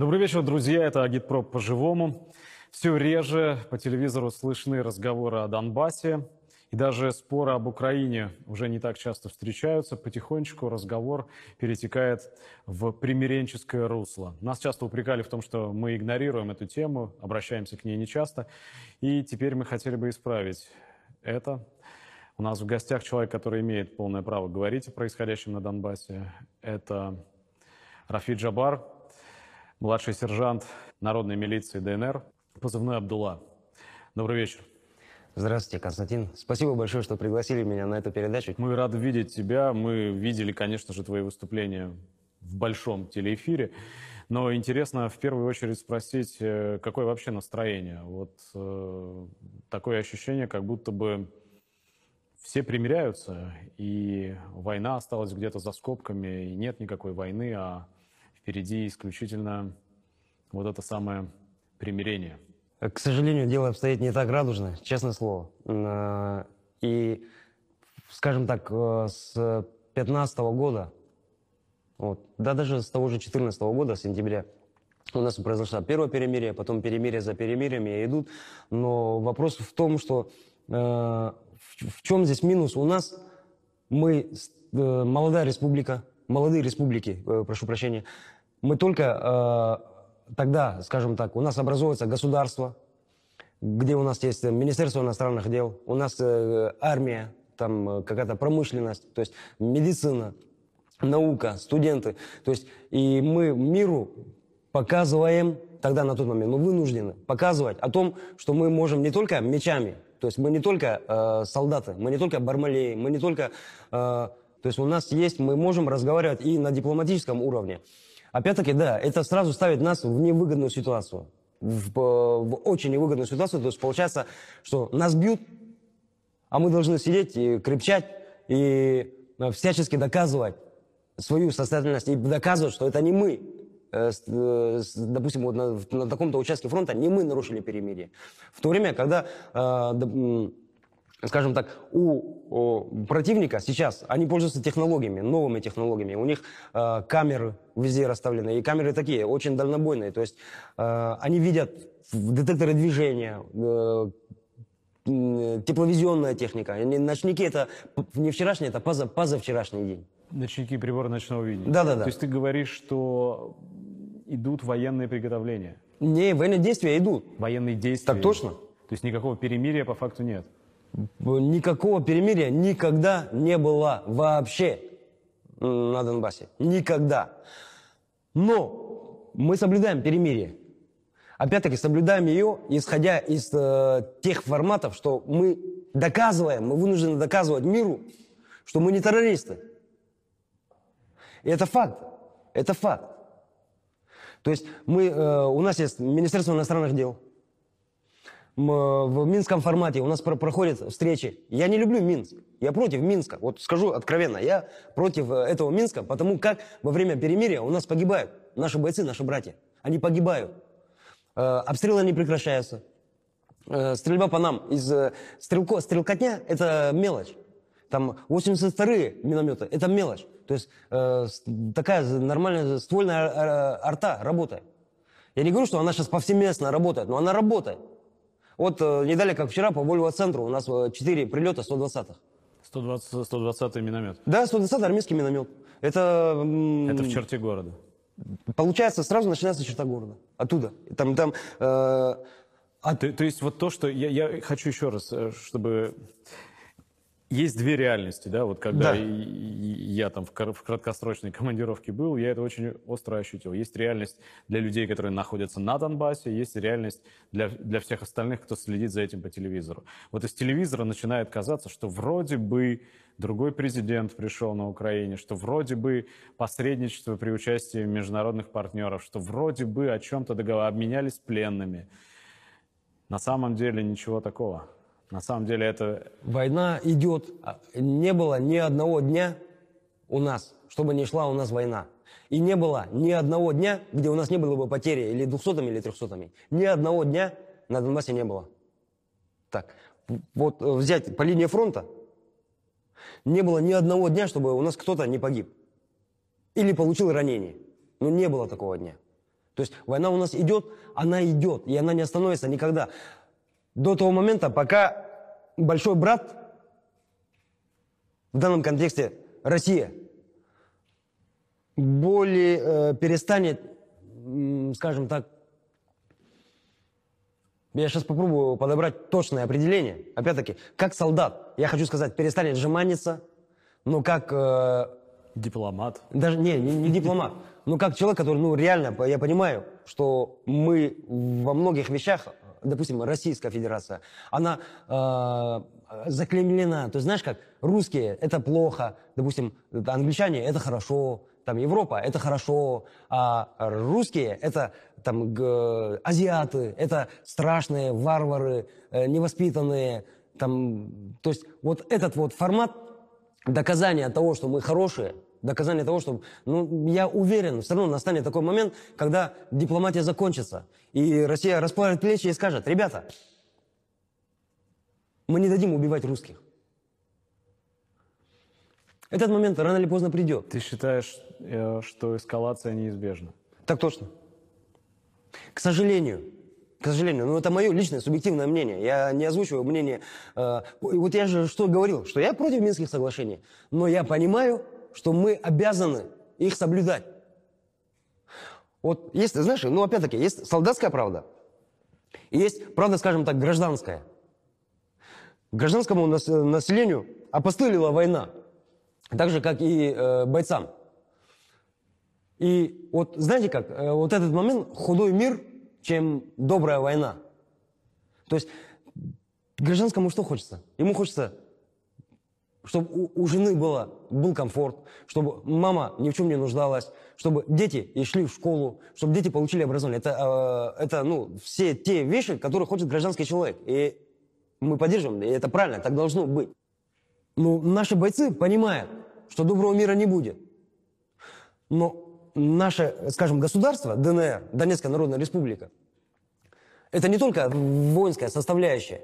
Добрый вечер, друзья. Это Агитпроп по-живому. Все реже по телевизору слышны разговоры о Донбассе. И даже споры об Украине уже не так часто встречаются. Потихонечку разговор перетекает в примиренческое русло. Нас часто упрекали в том, что мы игнорируем эту тему, обращаемся к ней нечасто. И теперь мы хотели бы исправить это. У нас в гостях человек, который имеет полное право говорить о происходящем на Донбассе. Это Рафи Джабар, младший сержант народной милиции ДНР, позывной Абдулла. Добрый вечер. Здравствуйте, Константин. Спасибо большое, что пригласили меня на эту передачу. Мы рады видеть тебя. Мы видели, конечно же, твои выступления в большом телеэфире. Но интересно в первую очередь спросить, э, какое вообще настроение? Вот э, такое ощущение, как будто бы все примиряются, и война осталась где-то за скобками, и нет никакой войны, а впереди исключительно вот это самое примирение. К сожалению, дело обстоит не так радужно, честное слово. Э, и, скажем так, э, с 2015 года, вот, да даже с того же 2014 года, сентября, у нас произошло первое перемирие, потом перемирие за перемириями идут. Но вопрос в том, что э, в, чем здесь минус? У нас мы молодая республика, молодые республики, э, прошу прощения, мы только э, тогда, скажем так, у нас образуется государство, где у нас есть Министерство иностранных дел, у нас э, армия, там э, какая-то промышленность, то есть медицина, наука, студенты. То есть и мы миру показываем, тогда на тот момент мы вынуждены показывать о том, что мы можем не только мечами, то есть мы не только э, солдаты, мы не только бармалеи, мы не только... Э, то есть у нас есть, мы можем разговаривать и на дипломатическом уровне. Опять-таки, да, это сразу ставит нас в невыгодную ситуацию. В, в очень невыгодную ситуацию. То есть получается, что нас бьют, а мы должны сидеть и крепчать и э, всячески доказывать свою состоятельность и доказывать, что это не мы, э, э, допустим, вот на, на таком-то участке фронта, не мы нарушили перемирие. В то время, когда скажем так, у, у противника сейчас, они пользуются технологиями, новыми технологиями. У них э, камеры везде расставлены, и камеры такие, очень дальнобойные. То есть э, они видят детекторы движения, э, тепловизионная техника. Ночники это не вчерашний, это поза, позавчерашний день. Ночники приборы ночного видения. Да, да, да. То есть ты говоришь, что идут военные приготовления? Не, военные действия идут. Военные действия. Так точно. То есть никакого перемирия по факту нет? Никакого перемирия никогда не было вообще на Донбассе. Никогда. Но мы соблюдаем перемирие. Опять-таки соблюдаем ее, исходя из э, тех форматов, что мы доказываем, мы вынуждены доказывать миру, что мы не террористы. И это факт. Это факт. То есть мы, э, у нас есть Министерство иностранных дел, в минском формате у нас проходят встречи. Я не люблю Минск. Я против Минска. Вот скажу откровенно, я против э, этого Минска, потому как во время перемирия у нас погибают наши бойцы, наши братья. Они погибают. Э, обстрелы не прекращаются. Э, стрельба по нам из стрелко, стрелкотня – это мелочь. Там 82-е минометы – это мелочь. То есть такая нормальная ствольная арта работает. Я не говорю, что она сейчас повсеместно работает, но она работает. Вот э, не далее, как вчера, по Вольво-центру у нас 4 э, прилета 120-х. 120, 120 миномет? Да, 120 армейский миномет. Это... Это в черте города? Получается, сразу начинается черта города. Оттуда. Там, там, э, а... то, то есть вот то, что... Я, я хочу еще раз, э, чтобы есть две реальности, да, вот когда да. я там в краткосрочной командировке был, я это очень остро ощутил. Есть реальность для людей, которые находятся на Донбассе, есть реальность для, для всех остальных, кто следит за этим по телевизору. Вот из телевизора начинает казаться, что вроде бы другой президент пришел на Украине, что вроде бы посредничество при участии международных партнеров, что вроде бы о чем-то договор обменялись пленными. На самом деле ничего такого. На самом деле это... Война идет. Не было ни одного дня у нас, чтобы не шла у нас война. И не было ни одного дня, где у нас не было бы потери или двухсотыми, или трехсотыми. Ни одного дня на Донбассе не было. Так, вот взять по линии фронта, не было ни одного дня, чтобы у нас кто-то не погиб. Или получил ранение. Ну, не было такого дня. То есть война у нас идет, она идет, и она не остановится никогда. До того момента, пока большой брат, в данном контексте Россия, более э, перестанет, скажем так, я сейчас попробую подобрать точное определение. Опять-таки, как солдат, я хочу сказать, перестанет жеманиться, но как э, Дипломат. даже не, не, не дипломат, но как человек, который, ну, реально, я понимаю, что мы во многих вещах, допустим, Российская Федерация, она э, заклемлена. То есть, знаешь, как русские – это плохо, допустим, англичане – это хорошо, там Европа – это хорошо, а русские – это там г- азиаты, это страшные варвары, э, невоспитанные, там, то есть вот этот вот формат доказание того, что мы хорошие, доказание того, что, ну, я уверен, все равно настанет такой момент, когда дипломатия закончится, и Россия расправит плечи и скажет, ребята, мы не дадим убивать русских. Этот момент рано или поздно придет. Ты считаешь, э, что эскалация неизбежна? Так точно. К сожалению, к сожалению, ну это мое личное субъективное мнение. Я не озвучиваю мнение. э, вот я же что говорил, что я против Минских соглашений, но я понимаю, что мы обязаны их соблюдать. Вот есть, знаешь, ну опять-таки, есть солдатская правда, и есть правда, скажем так, гражданская. Гражданскому нас- населению опостылила война, так же, как и э, бойцам. И вот знаете как, э, вот этот момент худой мир, чем добрая война. То есть гражданскому что хочется? Ему хочется, чтобы у, у жены было, был комфорт, чтобы мама ни в чем не нуждалась, чтобы дети и шли в школу, чтобы дети получили образование. Это, э, это ну, все те вещи, которые хочет гражданский человек. И мы поддерживаем, и это правильно, так должно быть. Но наши бойцы понимают, что доброго мира не будет. Но наше, скажем, государство, ДНР, Донецкая Народная Республика, это не только воинская составляющая,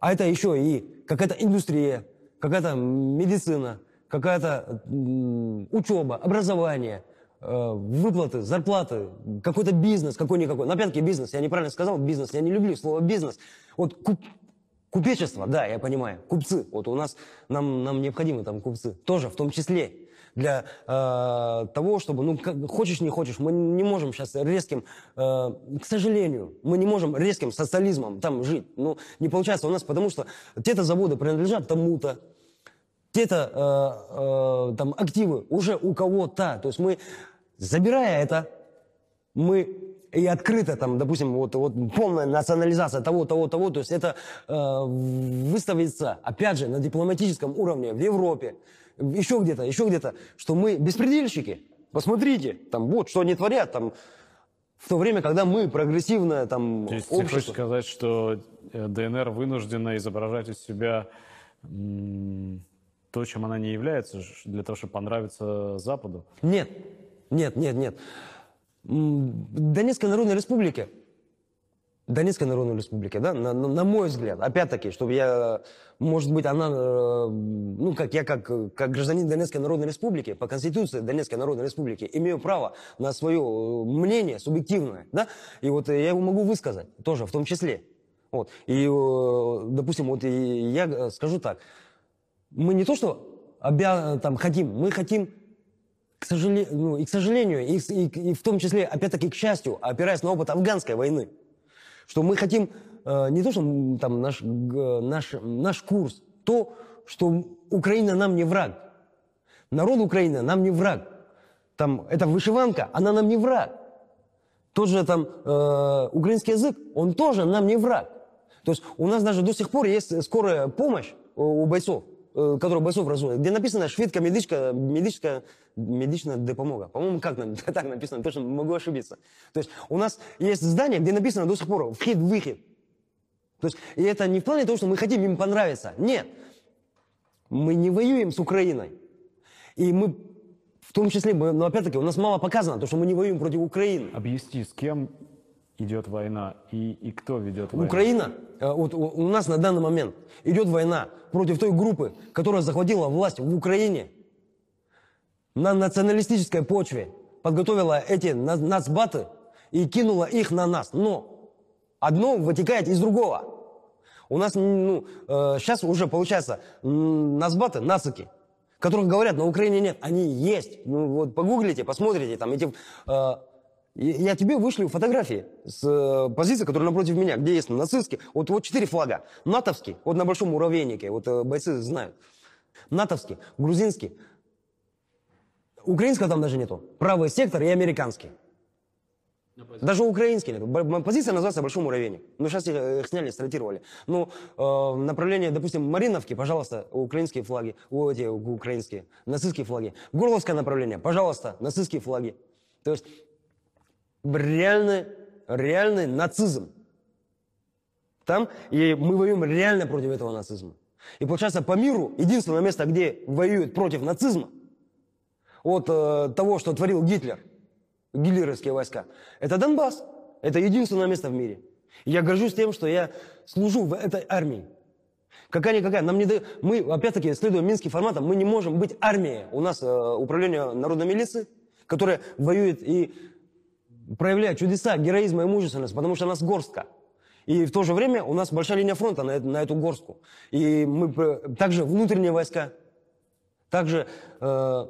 а это еще и какая-то индустрия, какая-то медицина, какая-то учеба, образование, э, выплаты, зарплаты, какой-то бизнес, какой-никакой. Но опять-таки бизнес, я неправильно сказал бизнес, я не люблю слово бизнес. Вот куп- купечество, да, я понимаю, купцы. Вот у нас, нам, нам необходимы там купцы, тоже в том числе для э, того, чтобы, ну, как, хочешь, не хочешь, мы не можем сейчас резким, э, к сожалению, мы не можем резким социализмом там жить. Ну, не получается у нас, потому что те-то заводы принадлежат тому-то, те-то э, э, там активы уже у кого-то. То есть мы, забирая это, мы и открыто там, допустим, вот, вот полная национализация того, того, того, то есть это э, выставится, опять же, на дипломатическом уровне в Европе, еще где-то, еще где-то, что мы беспредельщики. Посмотрите, там вот что они творят, там в то время, когда мы прогрессивное там То есть ты хочешь общество. сказать, что э, ДНР вынуждена изображать из себя то, чем она не является, для того, чтобы понравиться Западу? Нет, нет, нет, нет. Донецкая Народная Республика, Донецкая Народная Республика, да, на, на- на мой взгляд, опять-таки, чтобы я, может быть, она, э, ну, как я, как, как гражданин Донецкой Народной Республики, по Конституции Донецкой Народной Республики, имею право на свое э, мнение субъективное, да, и вот я его могу высказать тоже, в том числе. Вот. И, э, допустим, вот я э, скажу так, мы не то, что обя... там хотим, мы хотим к сожалению, ну, и к сожалению, и, и и в том числе, опять-таки, к счастью, опираясь на опыт афганской войны, что мы хотим э, не то, что там наш, г- наш, наш курс, то, что Украина нам не враг. Народ Украины нам не враг. Там, эта вышиванка, она нам не враг. Тот же там э, украинский язык, он тоже нам не враг. То есть у нас даже до сих пор есть скорая помощь у у бойцов, э, которые бойцов разводят, где написано швидка медичка, медичка, медичная допомога. По-моему, как нам так написано, точно могу ошибиться. То есть у нас есть здание, где написано до сих пор вход-выход. То есть и это не в плане того, что мы хотим им понравиться. Нет. Мы не воюем с Украиной. И мы, в том числе, но опять-таки, у нас мало показано, то, что мы не воюем против Украины. Объясни, с кем идет война и, и кто ведет войну? Украина, э, вот у, нас на данный момент идет война против той группы, которая захватила власть в Украине на националистической почве, подготовила эти на- нацбаты и кинула их на нас. Но одно вытекает из другого. У нас ну, сейчас уже получается нацбаты, нацики, которых говорят, на Украине нет. Они есть. Ну, вот погуглите, посмотрите. Там эти, э, я тебе вышлю фотографии с э, позиции, которая напротив меня, где есть нацистские. Вот, вот четыре флага. НАТОвский, вот на Большом Муравейнике, вот э, бойцы знают. НАТОвский, грузинский. Украинского там даже нету. Правый сектор и американский. Даже украинский Позиция называется Большой Муравейник. Ну, сейчас их, сняли, стратировали. Ну, э, направление, допустим, Мариновки, пожалуйста, украинские флаги, о, эти украинские, нацистские флаги. Горловское направление, пожалуйста, нацистские флаги. То есть реальный, реальный нацизм. Там, и мы воюем реально против этого нацизма. И получается, по миру единственное место, где воюют против нацизма, от э, того, что творил Гитлер, гитлеровские войска, это Донбасс. Это единственное место в мире. И я горжусь тем, что я служу в этой армии. Какая-никакая. Нам не да- Мы, опять-таки, следуя минским форматам, мы не можем быть армией. У нас э, управление народной милиции, которое воюет и проявляет чудеса героизма и мужественности, потому что нас горстка. И в то же время у нас большая линия фронта на, на эту горстку. И мы также внутренние войска, также, э,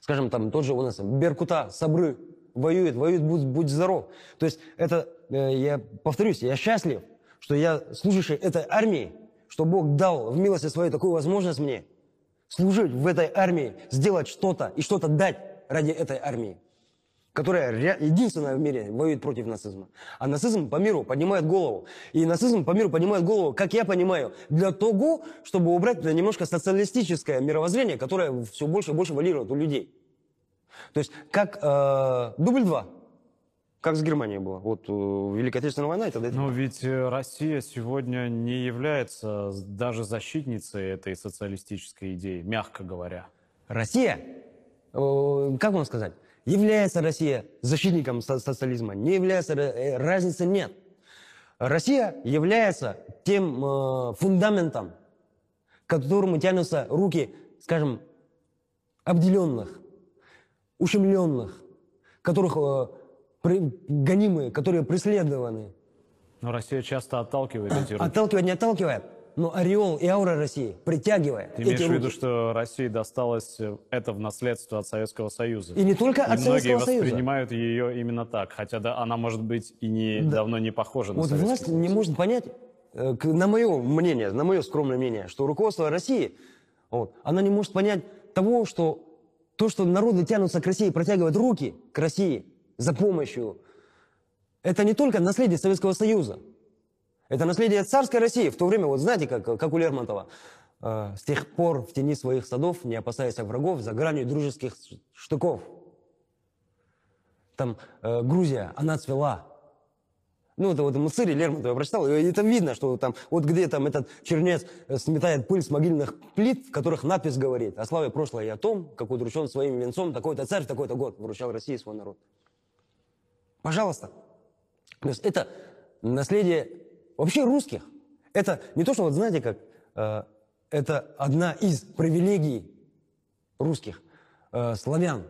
скажем, там тот же у нас Беркута, Сабры воюет, воюет, будь, будь здоров. То есть это, э, я повторюсь, я счастлив, что я служащий этой армии, что Бог дал в милости своей такую возможность мне служить в этой армии, сделать что-то и что-то дать ради этой армии, которая единственная в мире воюет против нацизма. А нацизм по миру поднимает голову. И нацизм по миру поднимает голову, как я понимаю, для того, чтобы убрать это немножко социалистическое мировоззрение, которое все больше и больше валирует у людей. То есть как э, дубль два, как с Германией было. Вот э, Великая Отечественная война, и тогда это Но ведь э, Россия сегодня не является даже защитницей этой социалистической идеи, мягко говоря. Россия, э, как вам сказать, является Россия защитником со- социализма, не является, э, разницы нет. Россия является тем э, фундаментом, к которому тянутся руки, скажем, обделенных, ущемленных, которых э, при- гонимые, которые преследованы. Но Россия часто отталкивает эти руки. Отталкивает, не отталкивает, но ореол и аура России притягивает Ты имеешь в виду, руки. что России досталось э, это в наследство от Советского Союза? И не только И от многие Советского Союза. воспринимают ее именно так, хотя да, она может быть и не, давно не похожа на Вот Советский власть Союз. не может понять, э, на мое мнение, на мое скромное мнение, что руководство России, вот, она не может понять того, что то, что народы тянутся к России, протягивают руки к России за помощью, это не только наследие Советского Союза, это наследие царской России. В то время, вот знаете, как, как у Лермонтова, э, с тех пор в тени своих садов, не опасаясь врагов, за гранью дружеских штыков. Там э, Грузия, она цвела, ну, это вот Муцирий Лермонтов я прочитал, и это видно, что там, вот где там этот чернец э, сметает пыль с могильных плит, в которых надпись говорит о славе прошлое и о том, как удручен своим венцом такой-то царь в такой-то год вручал России свой народ. Пожалуйста. То есть это наследие вообще русских. Это не то, что вот знаете как, э, это одна из привилегий русских, э, славян,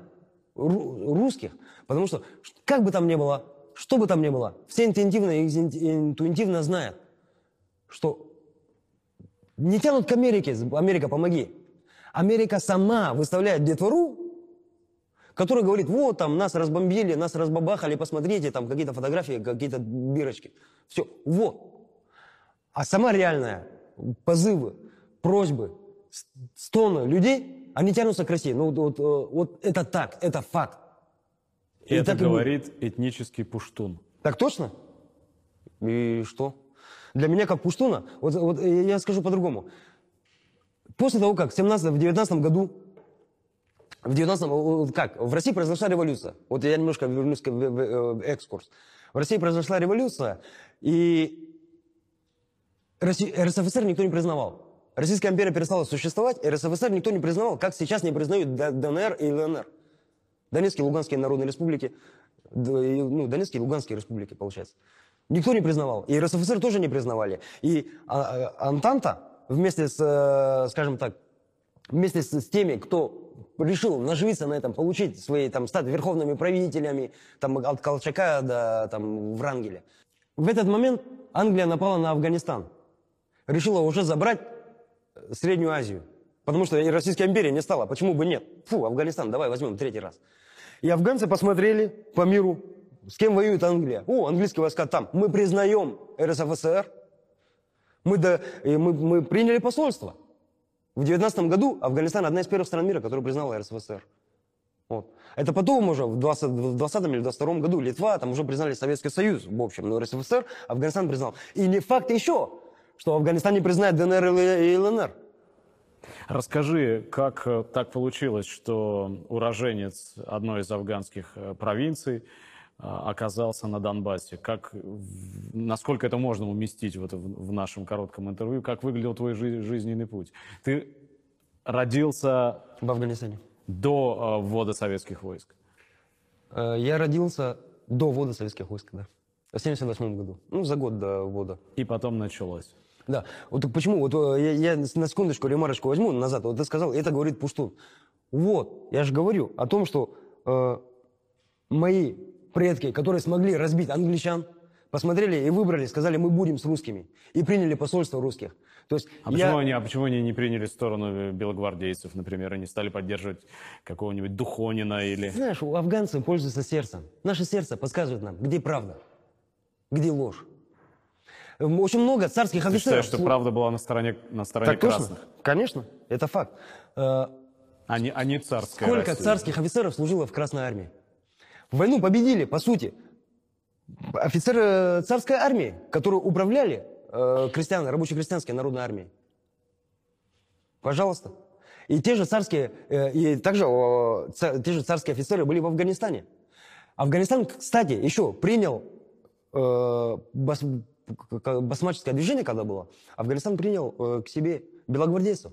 ру- русских, потому что как бы там ни было, что бы там ни было, все интуитивно, интуитивно знают, что не тянут к Америке, Америка, помоги. Америка сама выставляет детвору, которая говорит, вот там нас разбомбили, нас разбабахали, посмотрите, там какие-то фотографии, какие-то бирочки. Все, вот. А сама реальная позывы, просьбы, стоны людей, они тянутся к России. Ну вот, вот, вот это так, это факт. И это так и говорит этнический пуштун. Так точно? И что? Для меня как пуштуна, вот, вот я скажу по-другому. После того, как в 17 в 19 году, в 19 вот как, в России произошла революция. Вот я немножко вернусь в- э, экскурс. В России произошла революция, и РСФСР никто не признавал. Российская империя перестала существовать, РСФСР никто не признавал, как сейчас не признают ДНР и ЛНР. Донецкие и Луганские народные республики, ну, Донецкие и Луганские республики, получается. Никто не признавал. И РСФСР тоже не признавали. И а, а, Антанта вместе с, э, скажем так, вместе с, с теми, кто решил наживиться на этом, получить свои, там, стать верховными правителями, там, от Колчака до, там, Врангеля. В этот момент Англия напала на Афганистан. Решила уже забрать э, Среднюю Азию. Потому что Российская империя не стала. Почему бы нет? Фу, Афганистан, давай возьмем третий раз. И афганцы посмотрели по миру, с кем воюет Англия. О, английские войска там. Мы признаем РСФСР. Мы, до, мы, мы приняли посольство. В 19 году Афганистан одна из первых стран мира, которая признала РСФСР. Вот. Это потом уже в 20, в 20 или 22 году Литва, там уже признали Советский Союз, в общем, но РСФСР Афганистан признал. И не факт еще, что Афганистан не признает ДНР и ЛНР. Расскажи, как э, так получилось, что уроженец одной из афганских э, провинций э, оказался на Донбассе? Как, насколько это можно уместить вот в, нашем коротком интервью? Как выглядел твой жи- жизненный путь? Ты родился В Афганистане. до ввода советских войск. Я родился до ввода советских войск, да. В 78 году. Ну, за год до ввода. И потом началось. Да. Вот так почему? Вот э, я, я на секундочку ремарочку возьму назад. Вот ты сказал, это говорит Пуштун. Вот, я же говорю о том, что э, мои предки, которые смогли разбить англичан, посмотрели и выбрали, сказали, мы будем с русскими. И приняли посольство русских. То есть А я- почему, они, а почему они не приняли сторону белогвардейцев, например, и не стали поддерживать какого-нибудь Духонина или... Знаешь, у афганцев пользуются сердцем. Наше сердце подсказывает нам, где правда, где ложь. Очень много царских Ты офицеров... считаешь, что правда была на стороне, на стороне Так точно? красных, Конечно, это факт. Э, а не, а не царская Сколько Россия? царских офицеров служило в Красной армии? В войну победили, по сути, офицеры царской армии, которые управляли э, крестьян, рабоче-крестьянской народной армией. Пожалуйста. И те же царские, э, и также о, ца- те же царские офицеры были в Афганистане. Афганистан, кстати, еще принял э, басмаческое движение, когда было, Афганистан принял э, к себе белогвардейцев.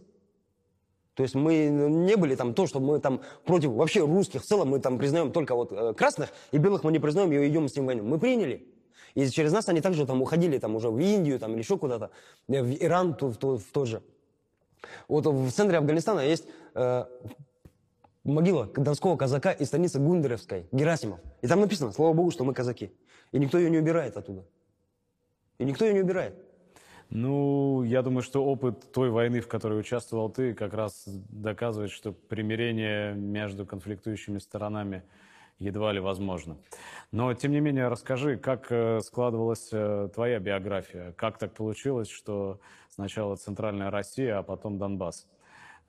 То есть мы не были там то, что мы там против вообще русских в целом, мы там признаем только вот э, красных, и белых мы не признаем, и идем с ним в войну. Мы приняли. И через нас они также там уходили там уже в Индию там, или еще куда-то, э, в Иран то- в, в тот же. Вот в центре Афганистана есть э, могила донского казака из станицы Гундеревской, Герасимов. И там написано, слава богу, что мы казаки. И никто ее не убирает оттуда. И никто ее не убирает. Ну, я думаю, что опыт той войны, в которой участвовал ты, как раз доказывает, что примирение между конфликтующими сторонами едва ли возможно. Но, тем не менее, расскажи, как э, складывалась э, твоя биография? Как так получилось, что сначала Центральная Россия, а потом Донбасс?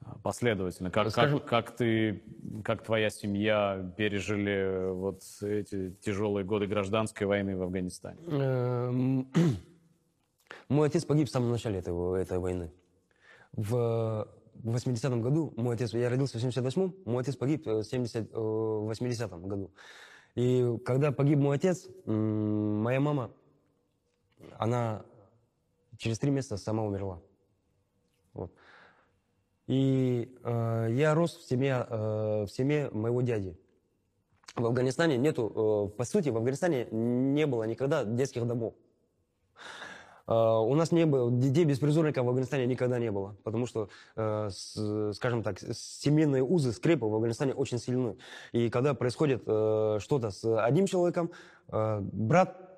Э, Последовательно. Как, Расскажем. как, как ты, как твоя семья пережили э, вот эти тяжелые годы гражданской войны в Афганистане? Эм, Мой отец погиб в самом начале этой, во- этой войны. В 80-м году мой отец, я родился в 78-м, мой отец погиб в 70, э, в 80-м году. И когда погиб мой отец, моя мама, она через три месяца сама умерла. И э, я рос в семье, э, в семье моего дяди. В Афганистане нету, э, по сути, в Афганистане не было никогда детских домов. Э, У нас не было, детей беспризорников в Афганистане никогда не было, потому что, э, с- скажем так, семейные узы, скрепы в Афганистане очень сильны. И когда происходит э, что-то с одним человеком, э, брат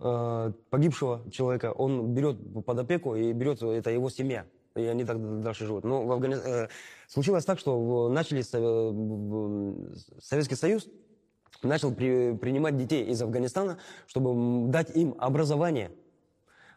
э, погибшего человека, он берет под опеку и берет, это его семья. И они так дальше живут. Но в Афгани- э, случилось так, что начали Советский Союз начал при- принимать детей из Афганистана, чтобы дать им образование,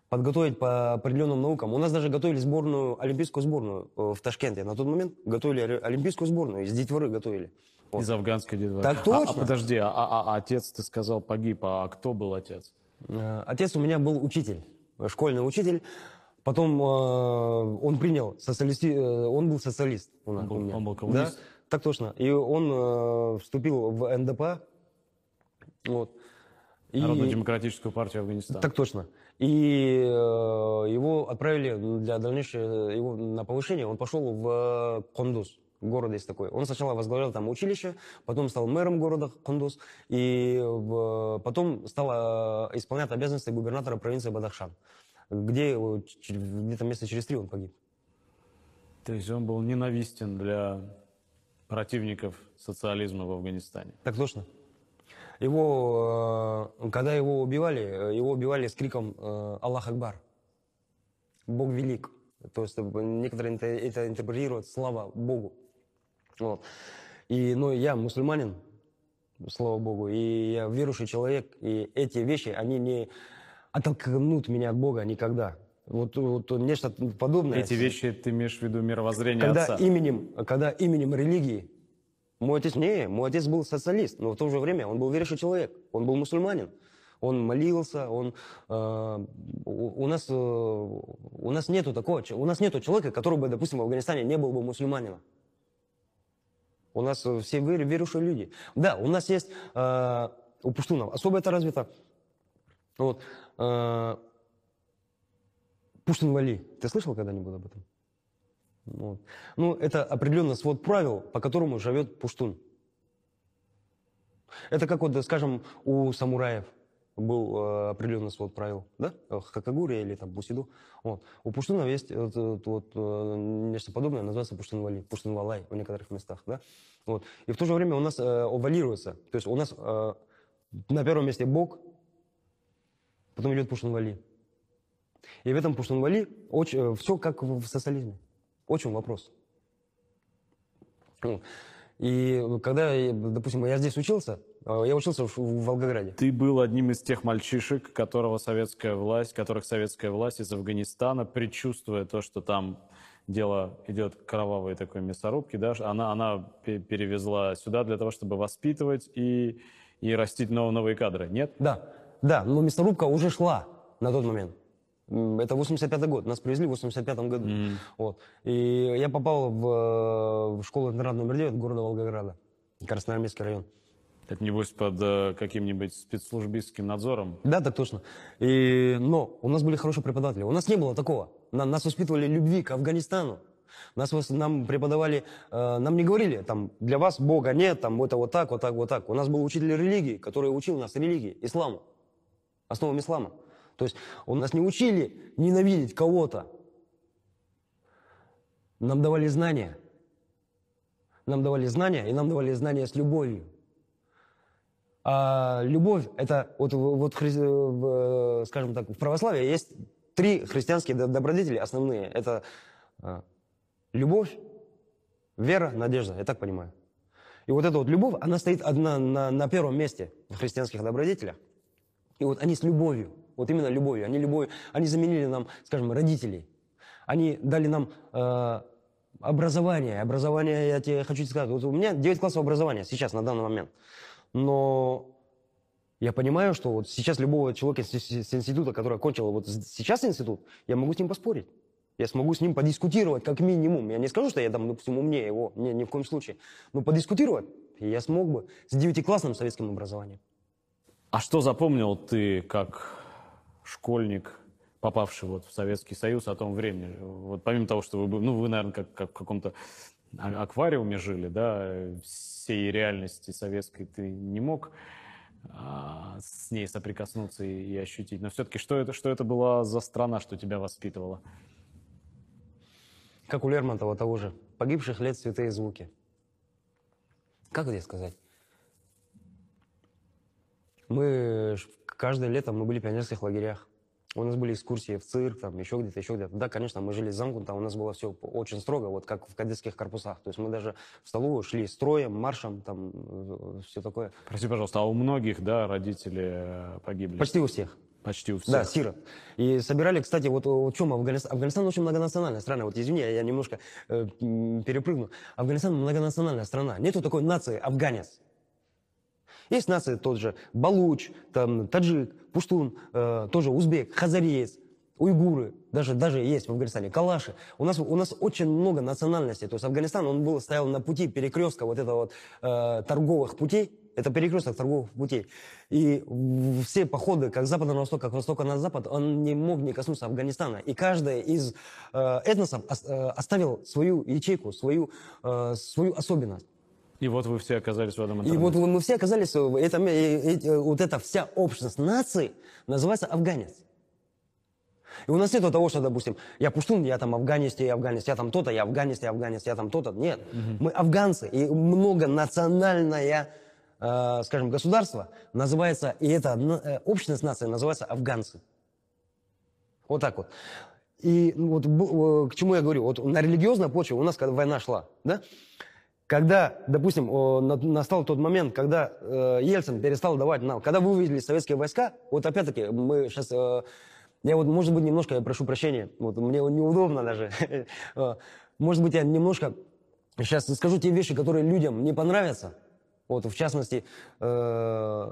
подготовить по определенным наукам. У нас даже готовили сборную, олимпийскую сборную э, в Ташкенте. На тот момент готовили оли- олимпийскую сборную, из детворы готовили. Вот. Из афганской детворы. Так А- А, точно. подожди, а, а- а отец, ты сказал, погиб, а кто был отец? Э, Отец у меня был учитель, школьный учитель. Потом э, он принял социалисти, э, он был социалист у нас. Он был- у меня. он был коммунист? Да, так точно. И он э, вступил в НДП. Вот. И- Народно-демократическую партию Афганистана. Так точно. И э, его отправили для дальнейшего его на повышение. Он пошел в Кондус. Город есть такой. Он сначала возглавлял там училище, потом стал мэром города Кондус, и в- потом стал э, исполнять обязанности губернатора провинции Бадахшан, где его где-то месяца через три он погиб. То есть он был ненавистен для противников социализма в Афганистане. Так точно. Его, э, когда его убивали, э, его убивали с криком э, «Аллах Акбар». Бог велик. То есть некоторые это, это интерпретируют «Слава Богу». Вот. И, ну, я мусульманин, слава Богу, и я верующий человек, и эти вещи, они не оттолкнут меня от Бога никогда. Вот, вот нечто подобное. Эти вещи ты имеешь в виду мировоззрение когда отца? именем, когда именем религии мой отец, не, мой отец был социалист, но в то же время он был верующий человек, он был мусульманин. Он молился, он, э, у, у, нас, э, у нас нету такого, у нас нету человека, который бы, допустим, в Афганистане не был бы мусульманином. У нас все вер- верующие люди. Да, у нас есть, э, у пуштунов особо это развито. Вот, э, Пуштун-Вали, ты слышал когда-нибудь об этом? Вот. Ну, это определенно свод правил, по которому живет пуштун. Это как вот, скажем, у самураев был э, определенный свод правил, да? Хакагури или там Бусиду. Вот. У пуштунов есть вот, вот, вот, э, нечто подобное, называется пуштун-вали, пуштун-валай в некоторых местах, да? Вот. И в то же время у нас э, овалируется. То есть у нас э, на первом месте Бог, потом идет пуштун-вали. И в этом пуштун-вали очень, все как в социализме. Очень вопрос. Вот. И когда, допустим, я здесь учился, э, я учился в, Волгограде. Ты был одним из тех мальчишек, которого советская власть, которых советская власть из Афганистана, предчувствуя то, что там дело идет к кровавой такой мясорубки, да, она, она пе- перевезла сюда для того, чтобы воспитывать и, и растить нов- новые кадры, нет? Да, да, но мясорубка уже шла на тот момент. Это 85-й год, нас привезли в 85-м году. Вот. И я попал в, э, в школу-интернат номер 9 города Волгограда, Красноармейский район. Это, небось, под э, каким-нибудь спецслужбистским надзором. Да, так точно. И, но у нас были хорошие преподаватели. У нас не было такого. На- нас воспитывали любви к Афганистану. Нас, нам преподавали, э, нам не говорили, там, для вас Бога нет, там, это вот так, вот так, вот так. У нас был учитель религии, который учил нас религии, исламу, основам ислама. То есть у нас не учили ненавидеть кого-то. Нам давали знания. Нам давали знания, и нам давали знания с любовью. А любовь это вот, вот хри- в, э, скажем так, в православии есть три христианские до- добродетели основные. Это а, любовь, вера, надежда. Я так понимаю. И вот эта вот любовь, она стоит одна на, на первом месте в христианских добродетелях. И вот они с любовью, вот именно любовью, они любовью, они заменили нам, скажем, родителей. Они дали нам э, образование. Образование, я тебе хочу сказать, вот у меня 9 классов образования сейчас, на данный момент. Но я понимаю, что вот сейчас любого человека с, института, который окончил вот сейчас институт, я могу с ним поспорить. Я смогу с ним подискутировать, как минимум. Я не скажу, что я там, допустим, умнее его, не, ни в коем случае. Но подискутировать я смог бы с девятиклассным советским образованием. А что запомнил ты как школьник, попавший вот в Советский Союз о том времени? Вот помимо того, что вы, ну, вы, наверное, как, как в каком-то а- аквариуме жили, да, всей реальности советской ты не мог а, с ней соприкоснуться и, и ощутить. Но все-таки что это, что это была за страна, что тебя воспитывала? Как у Лермонтова того же. Погибших лет святые звуки. Как это сказать? Мы каждое лето мы были в пионерских лагерях. У нас были экскурсии в цирк, там, еще где-то, еще где-то. Да, конечно, мы жили замкнуто, у нас было все очень строго, вот как в кадетских корпусах. То есть мы даже в столовую шли строем, маршем, там, все такое. Прости, пожалуйста, а у многих, да, родители э, погибли? Почти у всех. Почти у всех. Да, сирот. И собирали, кстати, вот в чем Афганистан? Афганистан очень многонациональная страна. Вот извини, я немножко э, перепрыгну. Афганистан многонациональная страна. Нету такой нации афганец. Есть нации тот же балуч, там, таджик, пуштун, э, тоже узбек, хазареец, уйгуры, даже, даже есть в Афганистане, калаши. У нас, у нас очень много национальностей. То есть Афганистан, он был, стоял на пути перекрестка вот этого вот э, торговых путей. Это перекресток торговых путей. И все походы, как с запада на восток, как востока на запад, он не мог не коснуться Афганистана. И каждый из э, этносов ос- э, оставил свою ячейку, свою, э, свою особенность. И вот вы все оказались в этом И интернете. вот мы все оказались, в этом, э, э, э, вот эта вся общность нации называется афганец. И у нас нет того, что, допустим, я пуштун, я там афганец, я афганец, я там то-то, я афганец, я афганец, я там то-то. Нет, мы афганцы, и многонациональное, э, скажем, государство называется, и это э, общность нации называется афганцы. Вот так вот. И ну, вот э, к чему я говорю? Вот на религиозной почве у нас, когда война шла, да, когда, допустим, настал тот момент, когда э, Ельцин перестал давать нам, когда вывезли советские войска, вот опять-таки мы сейчас, я вот, может быть, немножко, я прошу прощения, вот мне неудобно даже, Э, может быть, я немножко сейчас скажу те вещи, которые людям не понравятся, вот, в частности, э,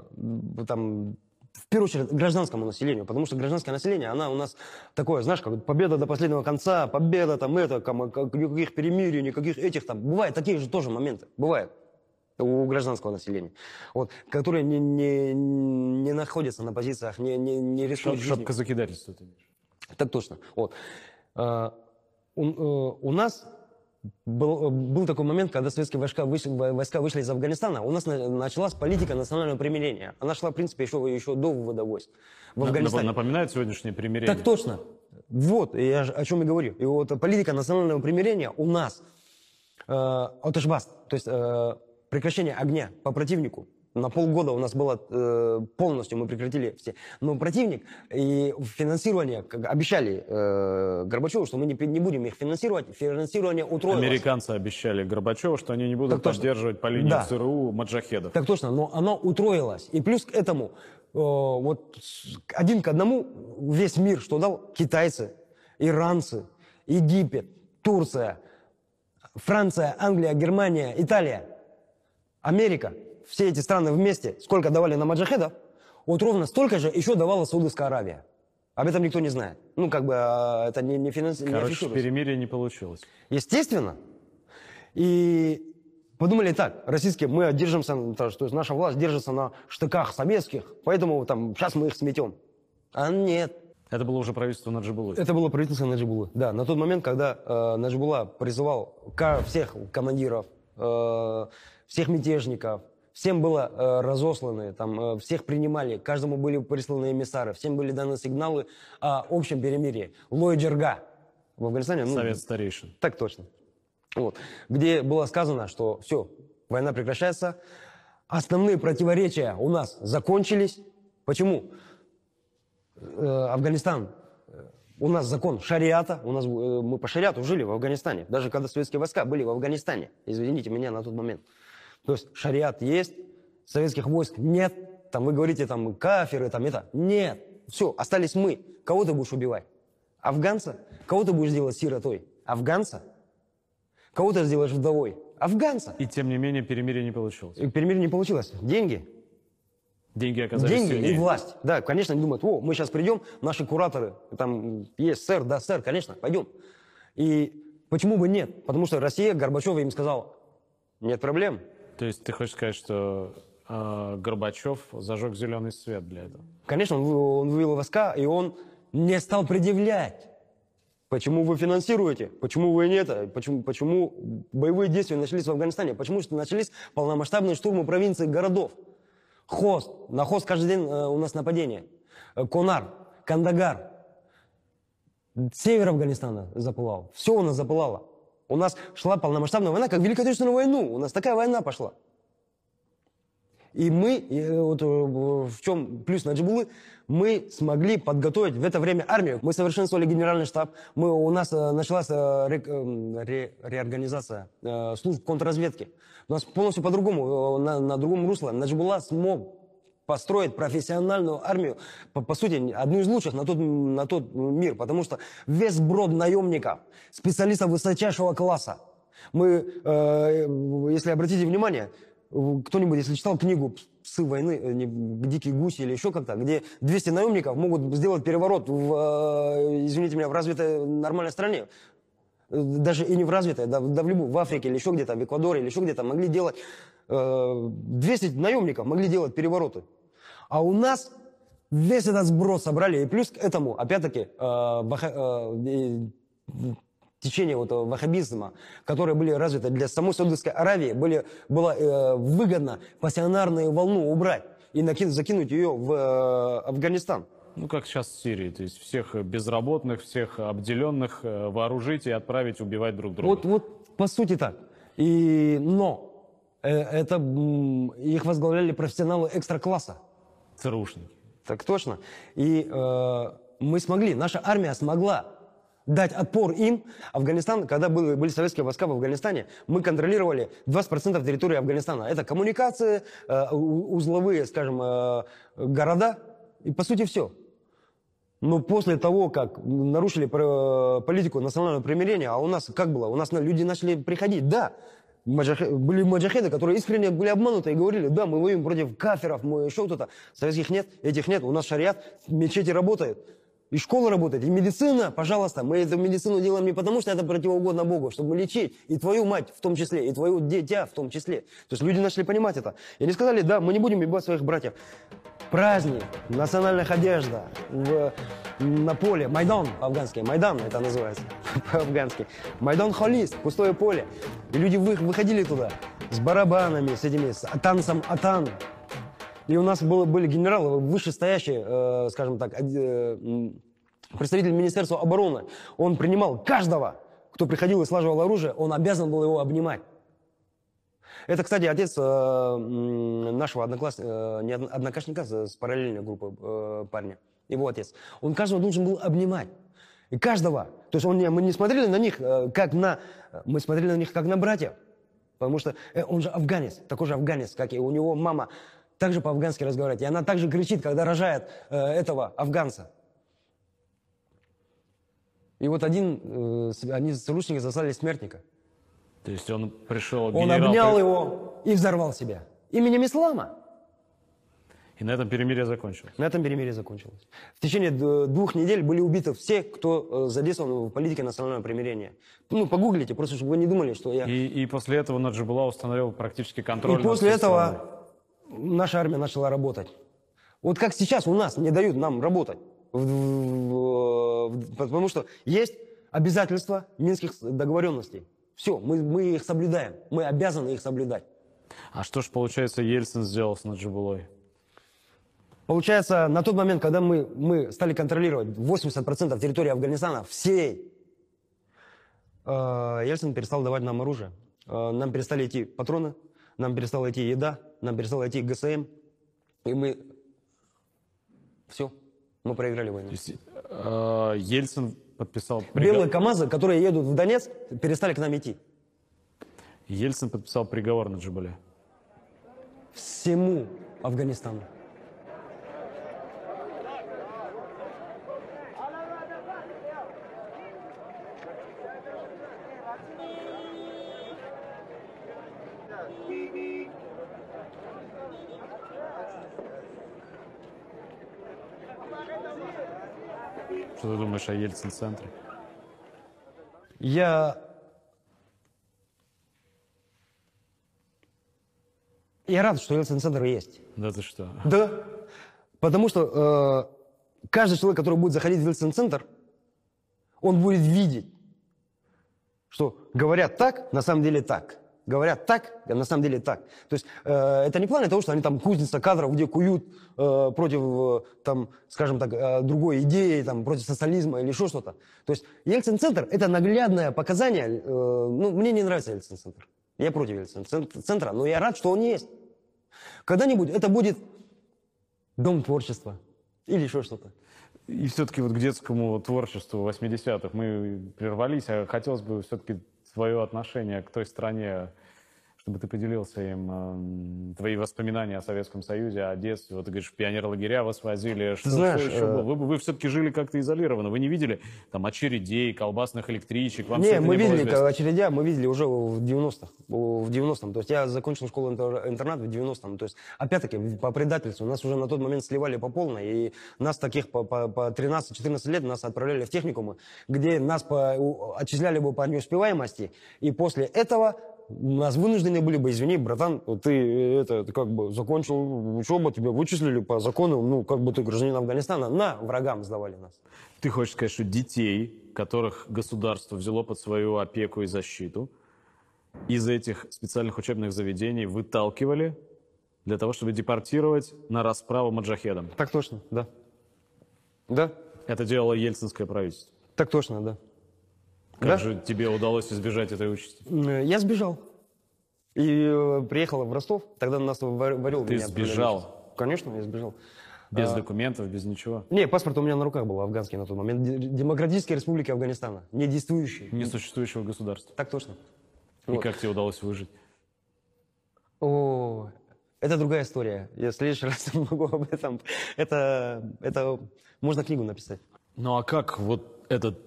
там, в первую очередь, гражданскому населению, потому что гражданское население, она у нас такое, знаешь, как победа до последнего конца, победа там это, ком- как- никаких перемирий, никаких этих там. Бывают такие же тоже моменты, бывает у гражданского населения, вот, которые не, не, не находятся на позициях, не, не, не рисуют жизнью. Шапка закидательства ты имеешь. Так точно. Вот. А, У, э, у нас был, был такой момент, когда советские войска вышли, войска вышли из Афганистана, у нас на- началась политика национального примирения. Она шла, в принципе, еще, еще до вывода войск в Афганистане. Напоминает сегодняшнее примирение? Так точно. Вот, я о чем и говорю. И вот политика национального примирения у нас, э, отышбаст, то есть э, прекращение огня по противнику, на полгода у нас было э, полностью, мы прекратили все. Но противник и финансирование, как обещали э, Горбачеву, что мы не, не будем их финансировать, финансирование утроилось. Американцы обещали Горбачеву, что они не будут Так точно. поддерживать по линии Да. ЦРУ маджахедов. Так точно, но оно утроилось. И плюс к этому, э, вот один к одному весь мир что дал? Китайцы, иранцы, Египет, Турция, Франция, Англия, Германия, Италия, Америка. Все эти страны вместе сколько давали на маджахедов, вот ровно столько же еще давала Саудовская Аравия. Об этом никто не знает. Ну, как бы а, это не, не, финанс... не Короче, афишируется. перемирие не получилось. Естественно. И подумали так, российские, мы держимся, то есть наша власть держится на штыках советских, поэтому там сейчас мы их сметем. А нет. Это было уже правительство Наджибулы. Это было правительство Наджибулы. Да, на тот момент, когда э, Наджибула призывал всех командиров, э, всех мятежников, всем было э, разосланы, там, э, всех принимали, каждому были присланы эмиссары, всем были даны сигналы о общем перемирии. Лой Джерга в Афганистане. ну, Совет старейшин. так точно. Вот. Где было сказано, что все, война прекращается, основные противоречия у нас закончились. Почему? Э, Афганистан, э, у нас закон шариата, у нас, э, мы по шариату жили в Афганистане, даже когда советские войска были в Афганистане, извините меня на тот момент. То есть шариат есть, советских войск нет, там вы говорите, там каферы, там это, нет, все, остались мы. Кого ты будешь убивать? Афганца? Кого ты будешь делать сиротой? Афганца? Кого ты сделаешь вдовой? Афганца. И тем не менее перемирие не получилось. И перемирие не получилось. Деньги. Деньги оказались Деньги сильнее. и власть. Да, конечно, они думают, о, мы сейчас придем, наши кураторы, там есть сэр, да, сэр, конечно, пойдем. И почему бы нет? Потому что Россия, Горбачев им сказал, нет проблем. То есть ты хочешь сказать, что э, Горбачев зажег зеленый свет для этого? Конечно, он, он вывел войска, и он не стал предъявлять. Почему вы финансируете? Почему вы это? Почему, почему боевые действия начались в Афганистане? Почему что начались полномасштабные штурмы провинций городов? Хост. На Хост каждый день э, у нас нападение. Конар, Кандагар. Север Афганистана запылал. Все у нас запылало. У нас шла полномасштабная война, как Великую Отечественную войну. У нас такая война пошла. И мы, и, э, вот э, в чем плюс Наджибулы, мы смогли подготовить в это время армию. Мы совершенствовали генеральный штаб. Мы, у нас э, началась ре- ре- реорганизация служб контрразведки. У нас полностью по-другому, на, на другом русле. Наджибула смог построить профессиональную армию, по, по сути, одну из лучших на тот, на тот мир, потому что весь брод наемников, специалистов высочайшего класса. Мы, э, если обратите внимание, кто-нибудь, если читал книгу «Псы войны», э, «Дикие гуси» или еще как-то, где 200 наемников могут сделать переворот в, э, извините меня, в развитой нормальной стране, Э, даже и не в развитой, да, да в любую, в Африке или еще где-то, в Эквадоре или еще где-то, могли делать, 200 наемников могли делать перевороты. А у нас весь этот сброд собрали, и плюс к этому, опять-таки, э, э, и течение вот ваххабизма, которые были развиты для самой Саудовской Аравии, были, было э, выгодно пассионарную волну убрать и накинуть, закинуть ее в э, Афганистан. Ну, как сейчас в Сирии, то есть всех безработных, всех обделенных вооружить и отправить убивать друг друга. Вот, вот по сути так. И, но это м, их возглавляли профессионалы экстра-класса. ЦРУшники. Так точно. И э, мы смогли, наша армия смогла дать отпор им. Афганистан, когда были, были советские войска в Афганистане, мы контролировали 20% территории Афганистана. Это коммуникации, э, узловые, скажем, э, города и по сути все. Но после того, как нарушили политику национального примирения, а у нас как было? У нас на- люди начали приходить, да, были маджахеды, которые искренне были обмануты и говорили, да, мы воюем против каферов, мы еще кто-то. Советских нет, этих нет, у нас шариат, мечети работают. И школа работает, и медицина, пожалуйста, мы эту медицину делаем не потому, что это противоугодно Богу, чтобы лечить и твою мать в том числе, и твою дитя в том числе. То есть люди начали понимать это. И они сказали, да, мы не будем убивать своих братьев. Праздник, национальная одежда в, на поле, Майдан афганский, Майдан это называется по-афгански. Майдан Холист, пустое поле. И люди вы- выходили туда с барабанами, с этими, с танцем Атан. И у нас было, были генералы, вышестоящие, э, скажем так, э, представитель Министерства обороны. Он принимал каждого, кто приходил и слаживал оружие, он обязан был его обнимать. Это, кстати, отец э, нашего одноклассника, не одно- однокашника с, параллельной группы э, парня, его отец. Он каждого должен был обнимать. И каждого. То есть он не, мы не смотрели на них э, как на... Мы смотрели на них как на братьев. Потому что э, он же афганец, такой же афганец, как и у него мама также по-афгански разговаривает. И она также кричит, когда рожает э, этого афганца. И вот один, э, они ЦРУшники застали смертника. То есть он пришел, Он генерал, обнял его и взорвал себя. Именем ислама. и на этом перемирие закончилось. На этом перемирие закончилось. В течение двух недель были убиты все, кто э, задействован в политике национального примирения. Ну, погуглите, просто чтобы вы не думали, что я... И, и после этого Наджибула установил практически контроль И после всей страной. этого наша армия начала работать. Вот как сейчас у нас не дают нам работать. Потому что есть обязательства минских договоренностей. Все, мы, мы их соблюдаем. Мы обязаны их соблюдать. А что ж, получается, Ельцин сделал с Наджибулой? Получается, на тот момент, когда мы, мы стали контролировать 80% территории Афганистана, всей, э, Ельцин перестал давать нам оружие. Э, нам перестали идти патроны, нам перестала идти еда, нам перестала идти ГСМ. И мы... Все, мы проиграли войну. То есть э, Ельцин подписал Белые приговор. КАМАЗы, которые едут в Донецк, перестали к нам идти. Ельцин подписал приговор Наджибуле. Всему Афганистану. О Ельцин-центре? Я... Я рад, что Ельцин-центр есть. Да ты что? Да. Потому что э, каждый человек, который будет заходить в Ельцин-центр, он будет видеть, что говорят так, на самом деле так. Говорят так, а на самом деле так. То есть э, это не в плане того, что они там кузница кадров, где куют э, против, э, там, скажем так, э, другой идеи, там, против социализма или еще что-то. То есть Ельцин-центр – это наглядное показание. э, ну, мне не нравится Ельцин-центр. Я против Ельцин-центра, но я рад, что он есть. Когда-нибудь это будет дом творчества или еще что-то. И все-таки вот к детскому творчеству 80-х мы прервались, а хотелось бы все-таки свое отношение к той стране, чтобы ты поделился им, эм, твои воспоминания о Советском Союзе, о детстве. Вот ты говоришь, в пионерлагеря вас возили. Что, знаешь, что еще э, было? Вы, вы все-таки жили как-то изолированно. Вы не видели там очередей, колбасных электричек? Вам не, мы не было видели известно? очередя, мы видели уже в 90-х. В 90-м. То есть я закончил школу интер- интернат в 90-м. То есть, опять-таки, по предательству. Нас уже на тот момент сливали по полной. И нас таких по, по, по 13-14 лет нас отправляли в техникумы, где нас по, отчисляли бы по неуспеваемости. И после этого нас вынуждены были бы, извини, братан, ты э, это как бы закончил учебу, тебя вычислили по закону, ну, как бы ты гражданин Афганистана, на, врагам сдавали нас. Ты хочешь сказать, что детей, которых государство взяло под свою опеку и защиту, из этих специальных учебных заведений выталкивали для того, чтобы депортировать на расправу маджахедам? Так точно, да. Да, Это делало ельцинское правительство. так точно, да. Как Да? же тебе удалось избежать этой участи? Я сбежал. И э, приехал в Ростов, тогда нас вар- варил. Ты меня сбежал? Конечно, я сбежал. Без А, документов, без ничего? Не, паспорт у меня на руках был афганский на тот момент. Д- Демократической Республики Афганистана. Не действующий. Несуществующего государства. Так точно. И Вот. как тебе удалось выжить? О, это другая история. Я в следующий раз могу об этом. Это, это можно книгу написать. Ну а как вот этот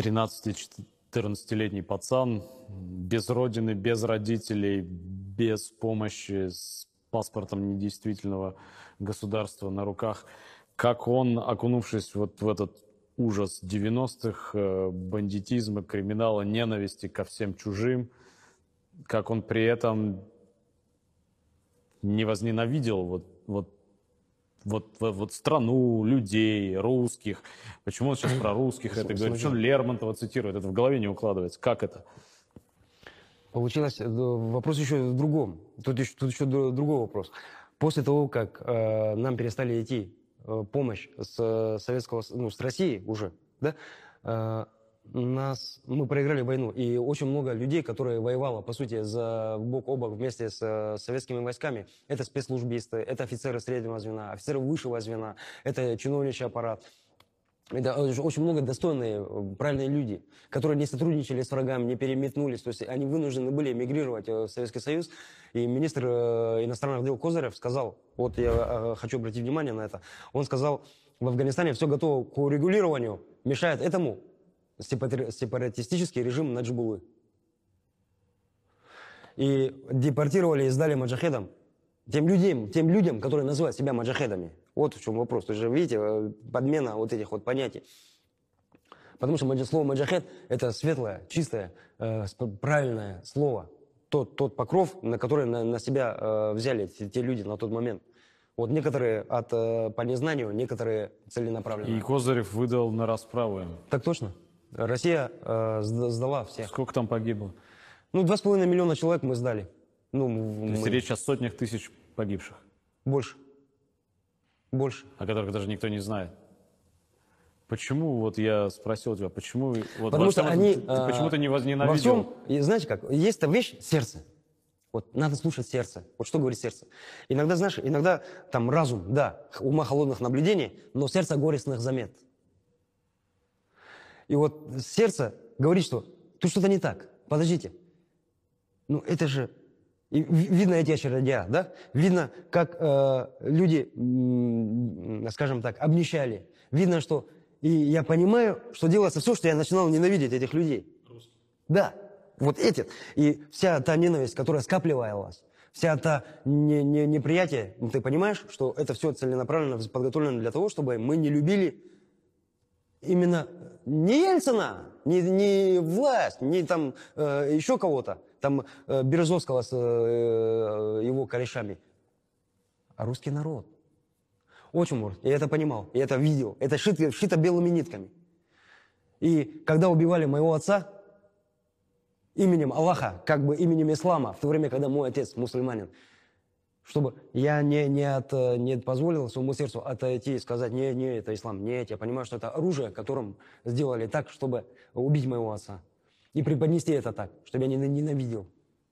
13-14-летний пацан без родины, без родителей, без помощи, с паспортом недействительного государства на руках, как он, окунувшись вот в этот ужас 90-х, э, бандитизма, криминала, ненависти ко всем чужим, как он при этом не возненавидел вот, вот вот, вот, страну, людей, русских. Почему он сейчас про русских это говорит? Почему он Лермонтова цитирует? Это в голове не укладывается. Как это? Получилось, э, вопрос еще в другом. Тут еще, тут еще дру- другой вопрос. После того, как э, нам перестали идти э, помощь с э, Советского, ну, с России уже, да, э, нас, мы проиграли войну, и очень много людей, которые воевало, по сути, за бок о бок вместе с э, советскими войсками, это спецслужбисты, это офицеры среднего звена, офицеры высшего звена, это чиновничий аппарат, это очень много достойные, э, правильные люди, которые не сотрудничали с врагами, не переметнулись. То есть они вынуждены были эмигрировать э, в Советский Союз. И министр иностранных дел Козырев сказал, вот я хочу обратить внимание на это, он сказал, в Афганистане все готово к урегулированию, мешает этому сепаратистический режим Наджибулы. И депортировали и сдали маджахедам, тем людям, тем людям, которые называют себя маджахедами. Вот в чем вопрос. То есть, видите, э, подмена вот этих вот понятий. Потому что слово маджахед – это светлое, чистое, э, правильное слово. Тот, тот покров, на который на, на себя э, взяли те, те люди на тот момент. Вот некоторые от, по незнанию, некоторые целенаправленно. И Козырев выдал на расправу им. Так точно. Россия э, сда- сдала всех. Сколько там погибло? Ну, два с половиной миллиона человек мы сдали. Ну, То есть мы- речь о сотнях тысяч погибших, больше. Больше. о которых даже никто не знает. Почему, вот я спросил тебя, почему... Вот Потому во что всем они... ты- э, почему-то не Во возненавидел? всем, и знаете как, есть та вещь, сердце. Вот надо слушать сердце. Вот что говорит сердце. Иногда, знаешь, иногда там разум, да, ума холодных наблюдений, но сердце горестных замет. И вот сердце говорит, что тут что-то не так. Подождите. Ну это же... и ви- видно эти очередя, да? Видно, как э, люди, скажем так, обнищали. Видно, что... И я понимаю, что делается все, что я начинал ненавидеть этих людей. Да, вот эти. И вся та ненависть, которая скапливалась, вся та не, не- неприятие, ну, ты понимаешь, что это все целенаправленно подготовлено для того, чтобы мы не любили именно не Ельцина, не, не власть, не там э, еще кого-то, там э, Березовского с э, его корешами, а русский народ. Очень может. Я это понимал, я это видел. Это шито, шито белыми нитками. И когда убивали моего отца именем Аллаха, как бы именем ислама, в то время, когда мой отец мусульманин, чтобы я не, не, от, не позволил своему сердцу отойти и сказать, не, не, это ислам, нет, я понимаю, что это оружие, которым сделали так, чтобы убить моего отца. И преподнести это так, чтобы я не ненавидел.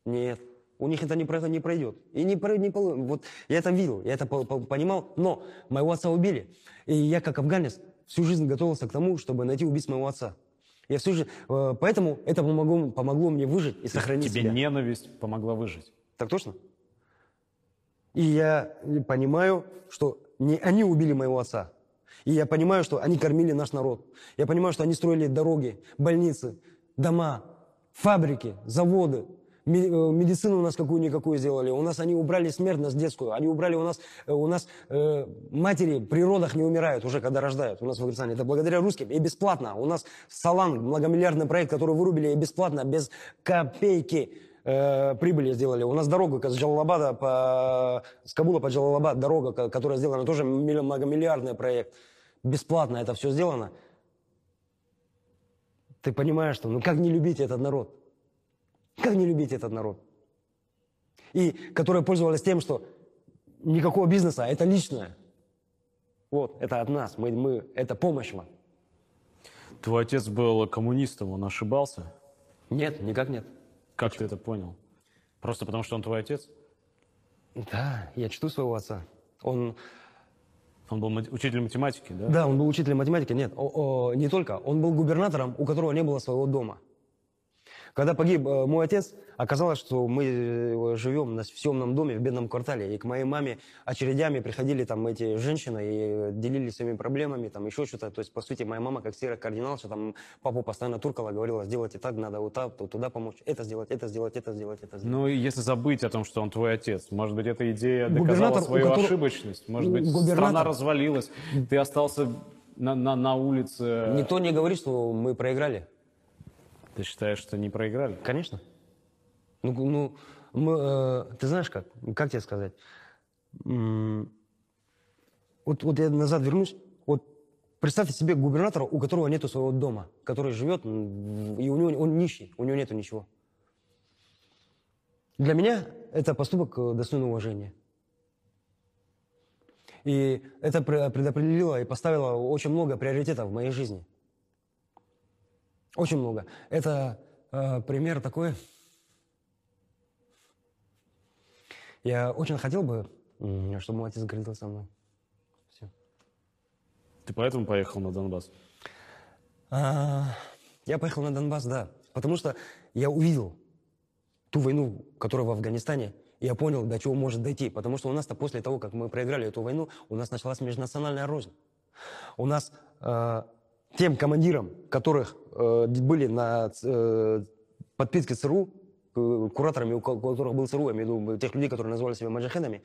Нет, у них это не, про- не пройдет. И не, не вот я это видел, я это по- по- понимал, но моего отца убили. И я, как афганец, всю жизнь готовился к тому, чтобы найти убийц моего отца. Я всю жизнь, э, поэтому это помогло, помогло мне выжить и сохранить Тебе себя. ненависть помогла выжить. Так точно? И я понимаю, что не они убили моего отца. И я понимаю, что они кормили наш народ. Я понимаю, что они строили дороги, больницы, дома, фабрики, заводы. Э, Медицину у нас какую-никакую сделали. У нас они убрали смертность детскую. Они убрали у нас... э, У нас э, матери при родах не умирают уже, когда рождают. У нас в Афганистане. Это благодаря русским. И бесплатно. У нас Салан, многомиллиардный проект, который вырубили и бесплатно, без копейки э, прибыли сделали. У нас дорога с Джалалабада по... С Кабула по Джалалабад дорога, ко- которая сделана, тоже милли- многомиллиардный проект. Бесплатно это все сделано. Ты понимаешь, что ну как не любить этот народ? Как не любить этот народ? И которые пользовались тем, что никакого бизнеса, это личное. Вот, это от нас, мы, мы, это помощь вам. Твой отец был коммунистом, он ошибался? Нет, никак нет. Как ты это понял? Просто потому, что он твой отец? Да, я чту своего отца. Он, Он был мат- учителем математики, да? да, он был учителем математики. Нет, о- о, не только. Он был губернатором, у которого не было своего дома. Когда погиб э, мой отец, оказалось, что мы э, живем на съемном доме в бедном квартале. И к моей маме очередями приходили там эти женщины и делились своими проблемами, там еще что-то. То есть, по сути, моя мама, как серая кардиналша, там папу постоянно туркала, говорила, сделайте так, надо вот так, туда помочь, это сделать, это сделать, это сделать, это сделать. Ну, и если забыть о том, что он твой отец, может быть, эта идея доказала Губернатор, свою которого- ошибочность, может быть, Губернатор- страна развалилась, ты остался на, на, на улице. Никто не говорит, что мы проиграли. Ты считаешь, что не проиграли? Конечно. Ну, ну мы, э, ты знаешь как? Как тебе сказать? М, Вот, вот я назад вернусь. Вот представьте себе губернатора, у которого нету своего дома, который живет, и у него он нищий, у него нету ничего. Для меня это поступок э, достойный уважения. И это пре- предопределило и поставило очень много приоритетов в моей жизни. Очень много. Это э, пример такой. Я очень хотел бы, чтобы мой отец гордился со мной. Все. Ты поэтому поехал на Донбасс? А, я поехал на Донбасс, да. Потому что я увидел ту войну, которая в Афганистане, и я понял, до чего может дойти. Потому что у нас-то после того, как мы проиграли эту войну, у нас началась межнациональная рознь. У нас э, тем командирам, которых э, были на э, подписке ЦРУ, э, кураторами, у ко- у которых был ЦРУ, я имею в виду тех людей, которые называли себя маджахедами,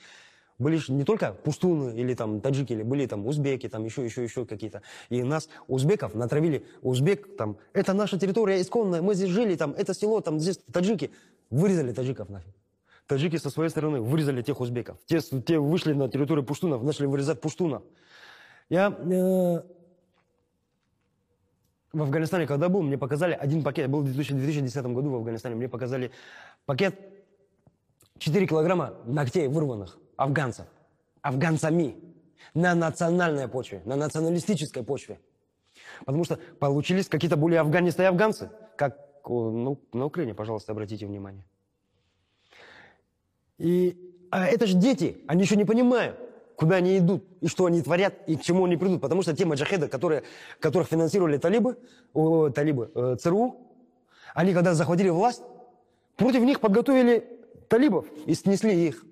были не только пуштуны или там таджики, или были там узбеки, там еще, еще, еще какие-то. И нас, узбеков, натравили. Узбек, там, это наша территория исконная, мы здесь жили, там, это село, там, здесь таджики. Вырезали таджиков нафиг. Таджики со своей стороны вырезали тех узбеков. Те, те вышли на территорию пуштунов, начали вырезать пуштунов. Я э, в Афганистане, когда был, мне показали один пакет. Был в 2000 2010 году в Афганистане. Мне показали пакет 4 килограмма ногтей вырванных афганцев. Афганцами. На национальной почве, на националистической почве. Потому что получились какие-то более афганистые афганцы. Как ну, на Украине, пожалуйста, обратите внимание. И а это же дети, они еще не понимают, куда они идут, и что они творят, и к чему они придут. Потому что те маджахеды, которые, которых финансировали талибы, о, талибы э, ЦРУ, они когда захватили власть, против них подготовили талибов и снесли их.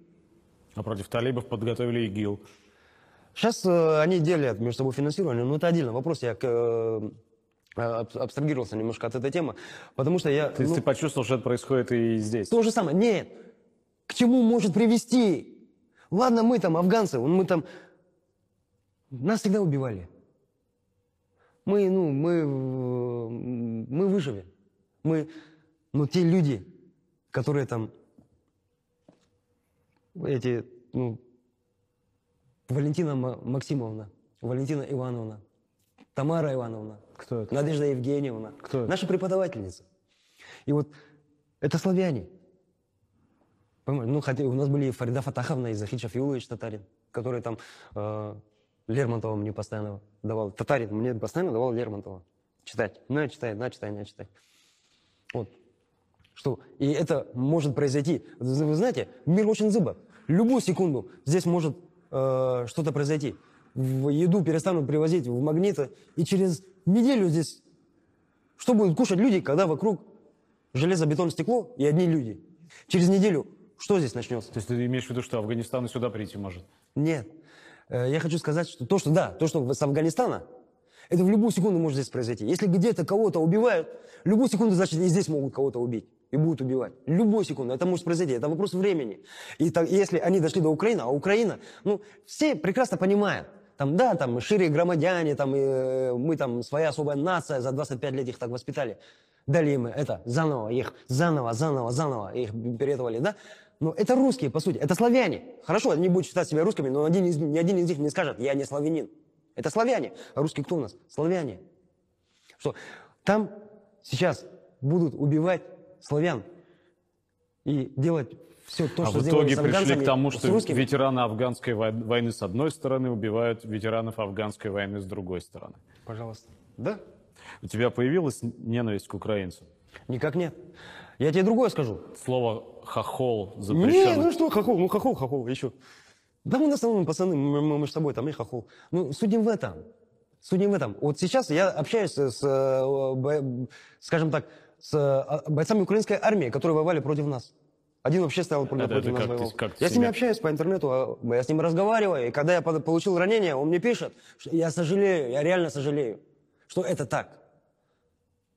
А против талибов подготовили ИГИЛ. Сейчас э, они делят между собой финансирование, но это отдельный вопрос. Я э, аб- абстрагировался немножко от этой темы, потому что я... То есть ну, ты почувствовал, что это происходит и здесь? То же самое. Нет. К чему может привести? Ладно, мы там афганцы, мы там... Нас всегда убивали. Мы, ну, мы, мы выживем. Мы, ну, те люди, которые там, эти, ну, Валентина Ма- Максимовна, Валентина Ивановна, Тамара Ивановна, Кто это? Надежда Евгеньевна, Кто это? наша преподавательница. И вот это славяне. Ну, хотя у нас были Фарида Фатаховна и Захид Шафиулович татарин, который там э, Лермонтова мне постоянно давал. Татарин мне постоянно давал Лермонтова читать. На, читай, на, читай, на, читай. Вот. Что? И это может произойти. Вы знаете, мир очень зыбок. Любую секунду здесь может э, что-то произойти. В еду перестанут привозить в магниты, и через неделю здесь что будут кушать люди, когда вокруг железобетон, стекло и одни люди? Через неделю что здесь начнется? То есть ты имеешь в виду, что Афганистан и сюда прийти может? Нет. Э, Я хочу сказать, что то, что да, то, что с Афганистана, это в любую секунду может здесь произойти. Если где-то кого-то убивают, любую секунду, значит, и здесь могут кого-то убить. И будут убивать. Любую секунду. Это может произойти. Это вопрос времени. И так, если они дошли до Украины, а Украина, ну, все прекрасно понимают. Там, да, там, шире громадяне, там, э, мы там, своя особая нация, за 25 лет их так воспитали. Дали им это, заново их, заново, заново, заново их перетовали, да? Но это русские, по сути, это славяне. Хорошо, они будут считать себя русскими, но один из, ни один из них не скажет, я не славянин. Это славяне. А русские кто у нас? Славяне. Что там сейчас будут убивать славян. и делать все то, а что в итоге пришли к тому, что ветераны афганской вой- войны с одной стороны убивают ветеранов афганской войны с другой стороны. Пожалуйста. Да? У тебя появилась ненависть к украинцам? Никак нет. Я тебе другое скажу. Слово «хохол» Не, запрещено. ну что, хохол, ну хохол, хохол, еще. Да мы на основном, пацаны, мы, мы между собой, там и хохол. Ну, суть не в этом. Суть не в этом. Вот сейчас я общаюсь с, скажем так, с э, бойцами украинской армии, которые воевали против нас. Один вообще стоял против, Это- против это нас как ты- как ты я с ними себя- общаюсь по интернету, а, я с ними разговариваю, и когда я получил ранение, он мне пишет, что я сожалею, я реально сожалею, что это так.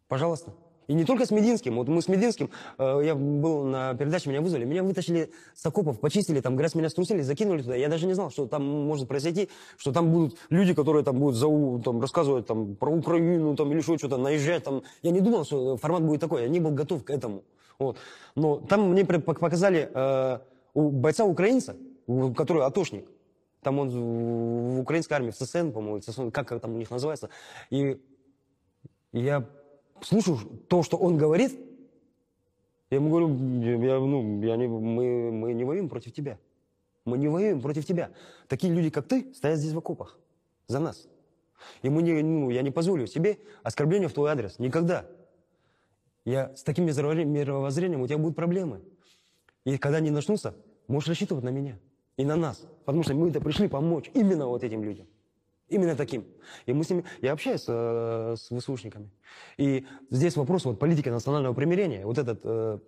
Пожалуйста. И не только с Мединским. Вот мы с Мединским, э, я был на передаче, меня вызвали, меня вытащили с окопов, почистили, там грязь меня струсили, закинули туда. Я даже не знал, что там может произойти, что там будут люди, которые там будут за, там, рассказывать там, про Украину там, или что, что-то, наезжать. Там. Я не думал, что формат будет такой, я не был готов к этому. Вот. Но там мне показали э, у бойца украинца, у- который атошник, там он в украинской армии, в ССН, по-моему, ССН, как там у них называется. И я слушаю то, что он говорит, я ему говорю, я, ну, я не, мы, мы не воюем против тебя. Мы не воюем против тебя. Такие люди, как ты, стоят здесь в окопах за нас. И мы не, ну, я не позволю себе оскорбления в твой адрес. Никогда. Я с таким мировоззрением у тебя будут проблемы. И когда они начнутся, можешь рассчитывать на меня и на нас. Потому что мы-то пришли помочь именно вот этим людям. Именно таким. И мы с ними, я общаюсь э, с ВСУшниками. И здесь вопрос вот политики национального примирения, вот этот э,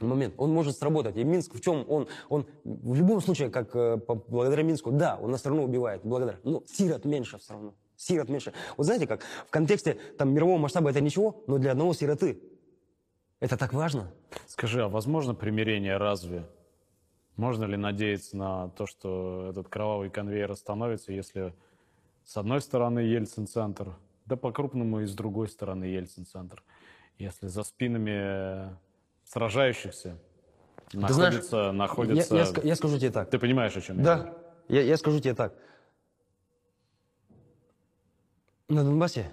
момент, он может сработать. И Минск в чем он, он в любом случае, как э, по- благодаря Минску, да, он нас все равно убивает, благодаря. Но сирот меньше все равно. Сирот меньше. Вот знаете как, в контексте там мирового масштаба это ничего, но для одного сироты это так важно. Скажи, а возможно примирение разве? Можно ли надеяться на то, что этот кровавый конвейер остановится, если с одной стороны Ельцин-центр, да по-крупному и с другой стороны Ельцин-центр, если за спинами сражающихся Ты знаешь, находится... находится... Я, я я скажу тебе так. Ты понимаешь, о чем я говорю? Да, я, я скажу тебе так. На Донбассе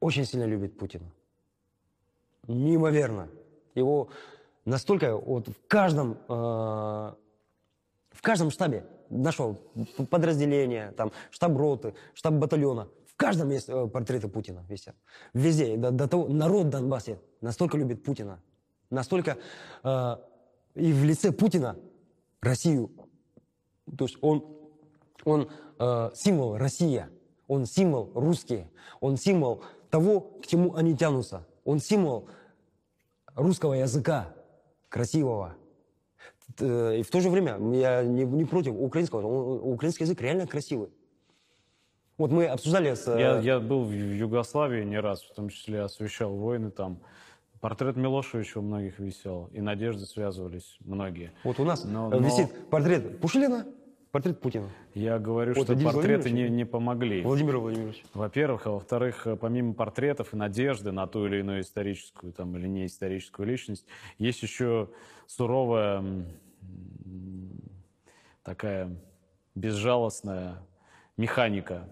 очень сильно любит Путина. Неимоверно. Его настолько вот в каждом, э, в каждом штабе нашел подразделения, там, штаб роты, штаб батальона. В каждом есть э, портреты Путина висят. Везде. До, до того, народ Донбассе настолько любит Путина. Настолько э, и в лице Путина Россию. То есть он, он э, символ Россия. Он символ русские. Он символ того, к чему они тянутся. Он символ русского языка, красивого. Т- И в то же время я не, не против украинского. Украинский язык реально красивый. Вот мы обсуждали с... э, Я, я был в Югославии не раз, в том числе освещал войны там. Портрет Милошевича у многих висел, и надежды связывались многие. Вот у нас Но- э, но- висит портрет Пушилина, портрет Путина. Я говорю, Вот что портреты не, не помогли. Владимир Владимирович. Во-первых, а во-вторых, э, помимо портретов и надежды на ту или иную историческую там, или неисторическую личность, есть еще суровая такая безжалостная механика.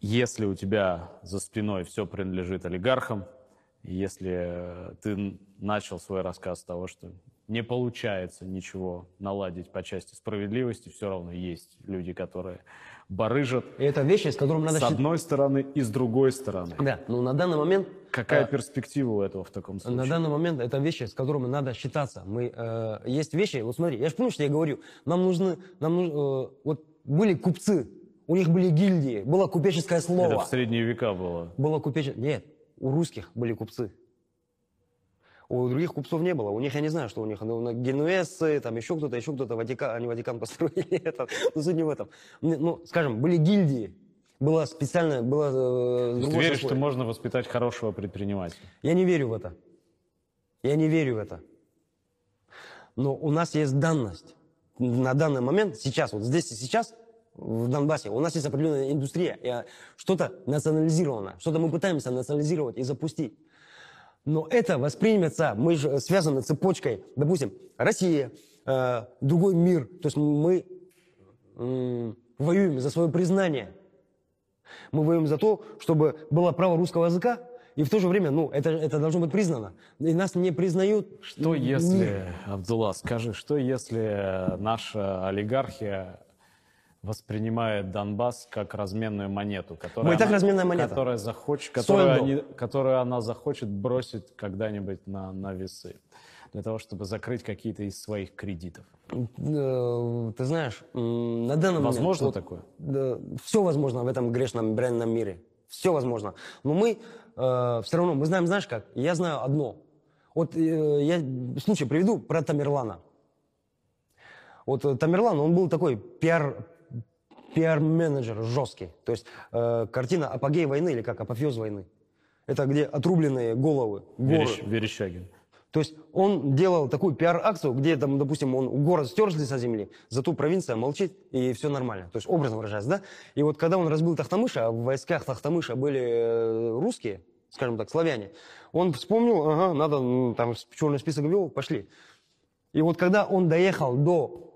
Если у тебя за спиной все принадлежит олигархам, если э, ты начал свой рассказ с того, что не получается ничего наладить по части справедливости, все равно есть люди, которые барыжат И это вещи, с которыми надо с одной стороны и с другой стороны. Да, но на данный момент... Какая э, перспектива у этого в таком На случае? данный момент это вещи, с которыми надо считаться. Мы, э, есть вещи, вот смотри, я же помню, что я говорю, нам нужны, нам э, вот были купцы, у них были гильдии, было купеческое Это слово. в средние века было. Было купеческое... Нет, у русских были купцы. У других купцов не было. У них, я не знаю, что у них. Ну, генуэзцы, там еще кто-то, еще кто-то, Ватикан, они Ватикан построили. Это, ну, суть не в этом. Ну, скажем, были гильдии. Было специально, было... э, ты веришь, что можно воспитать хорошего предпринимателя? Я не верю в это. Я не верю в это. Но у нас есть данность. На данный момент, сейчас, вот здесь и сейчас, в Донбассе, у нас есть определенная индустрия. и, а, Что-то национализировано. Что-то мы пытаемся национализировать и запустить. Но это воспримется, мы же связаны цепочкой, допустим, Россия, э, другой мир. То есть мы воюем за свое признание. Мы воюем за то, чтобы было право русского языка и в то же время, ну, это, это должно быть признано. И нас не признают. Что если, Абдулла, скажи, что если наша олигархия воспринимает Донбасс как разменную монету, которую, Мы и так она, разменная монета. которая захочет, Стоим которую, они- которую она захочет бросить когда-нибудь на, на весы для того, чтобы закрыть какие-то из своих кредитов. Э, Ты знаешь, на данный момент... Возможно вот, такое? все возможно в этом грешном бренном мире. Все возможно. Но мы все равно, мы знаем, знаешь как? Я знаю одно. Вот э, я случай приведу про Тамерлана. Вот э, Тамерлан, он был такой пиар, пиар-менеджер жесткий. То есть э, картина «Апогей войны» или как «Апофеоз войны». Это где отрубленные головы, горы. Верещ- Верещагин. То есть он делал такую пиар-акцию, где, там, допустим, он город стер с лица земли, зато провинция молчит, и все нормально. То есть образно выражаясь, да? И вот когда он разбил Тахтамыша, а в войсках Тахтамыша были э, русские, скажем так, славяне, он вспомнил, ага, надо, ну, там, черный список ввел, пошли. И вот когда он доехал до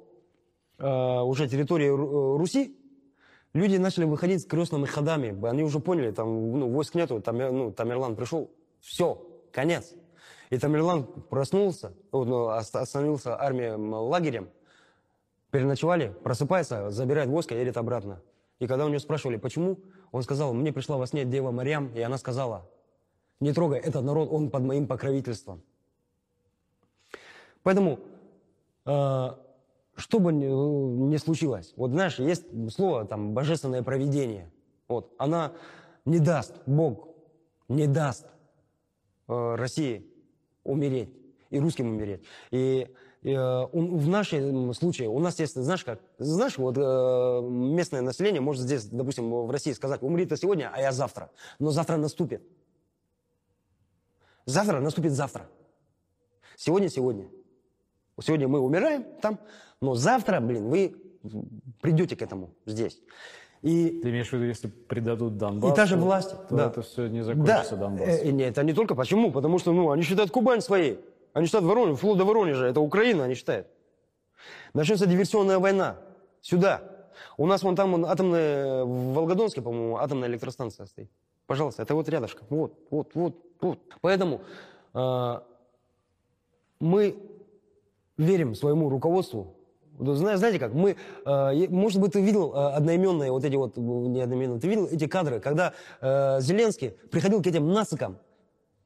э, уже территории Ру- Руси, люди начали выходить с крестными ходами. Они уже поняли, там ну, войск нету, там, ну, Тамерлан пришел, все, конец. И Тамерлан проснулся, ну, ост- остановился армией лагерем, переночевали, просыпается, забирает войско, едет обратно. И когда у него спрашивали, почему, он сказал, мне пришла во сне Дева Марьям, и она сказала, не трогай этот народ, он под моим покровительством. Поэтому, э, что бы ни, ни случилось, вот знаешь, есть слово там божественное провидение. Вот, она не даст, Бог не даст э, России умереть и русским умереть. И, и, э, он- в нашем случае у нас есть, знаешь как, знаешь, вот э, местное население может здесь, допустим, в России сказать, умри ты сегодня, а я завтра. Но завтра наступит. Завтра наступит завтра. Сегодня сегодня. Сегодня мы умираем там, но завтра, блин, вы придете к этому здесь. И, Ты имеешь в виду, если предадут Донбасс, и та же власть, то да. это все не да, закончится Донбассом. э, нет, это не только. Почему? Потому что, ну, они считают Кубань своей. Они считают Воронеж, флот до Воронежа. Это Украина, они считают. Начнется диверсионная война. Сюда. У нас вон там вон, атомная, в Волгодонске, по-моему, атомная электростанция стоит. Пожалуйста, это вот рядышком. Вот, вот, вот, вот. Поэтому э, мы верим своему руководству. Знаете как, мы, э, может быть, ты видел э, одноименные, вот эти вот, не одноименные, ты видел эти кадры, когда э, Зеленский приходил к этим нацикам,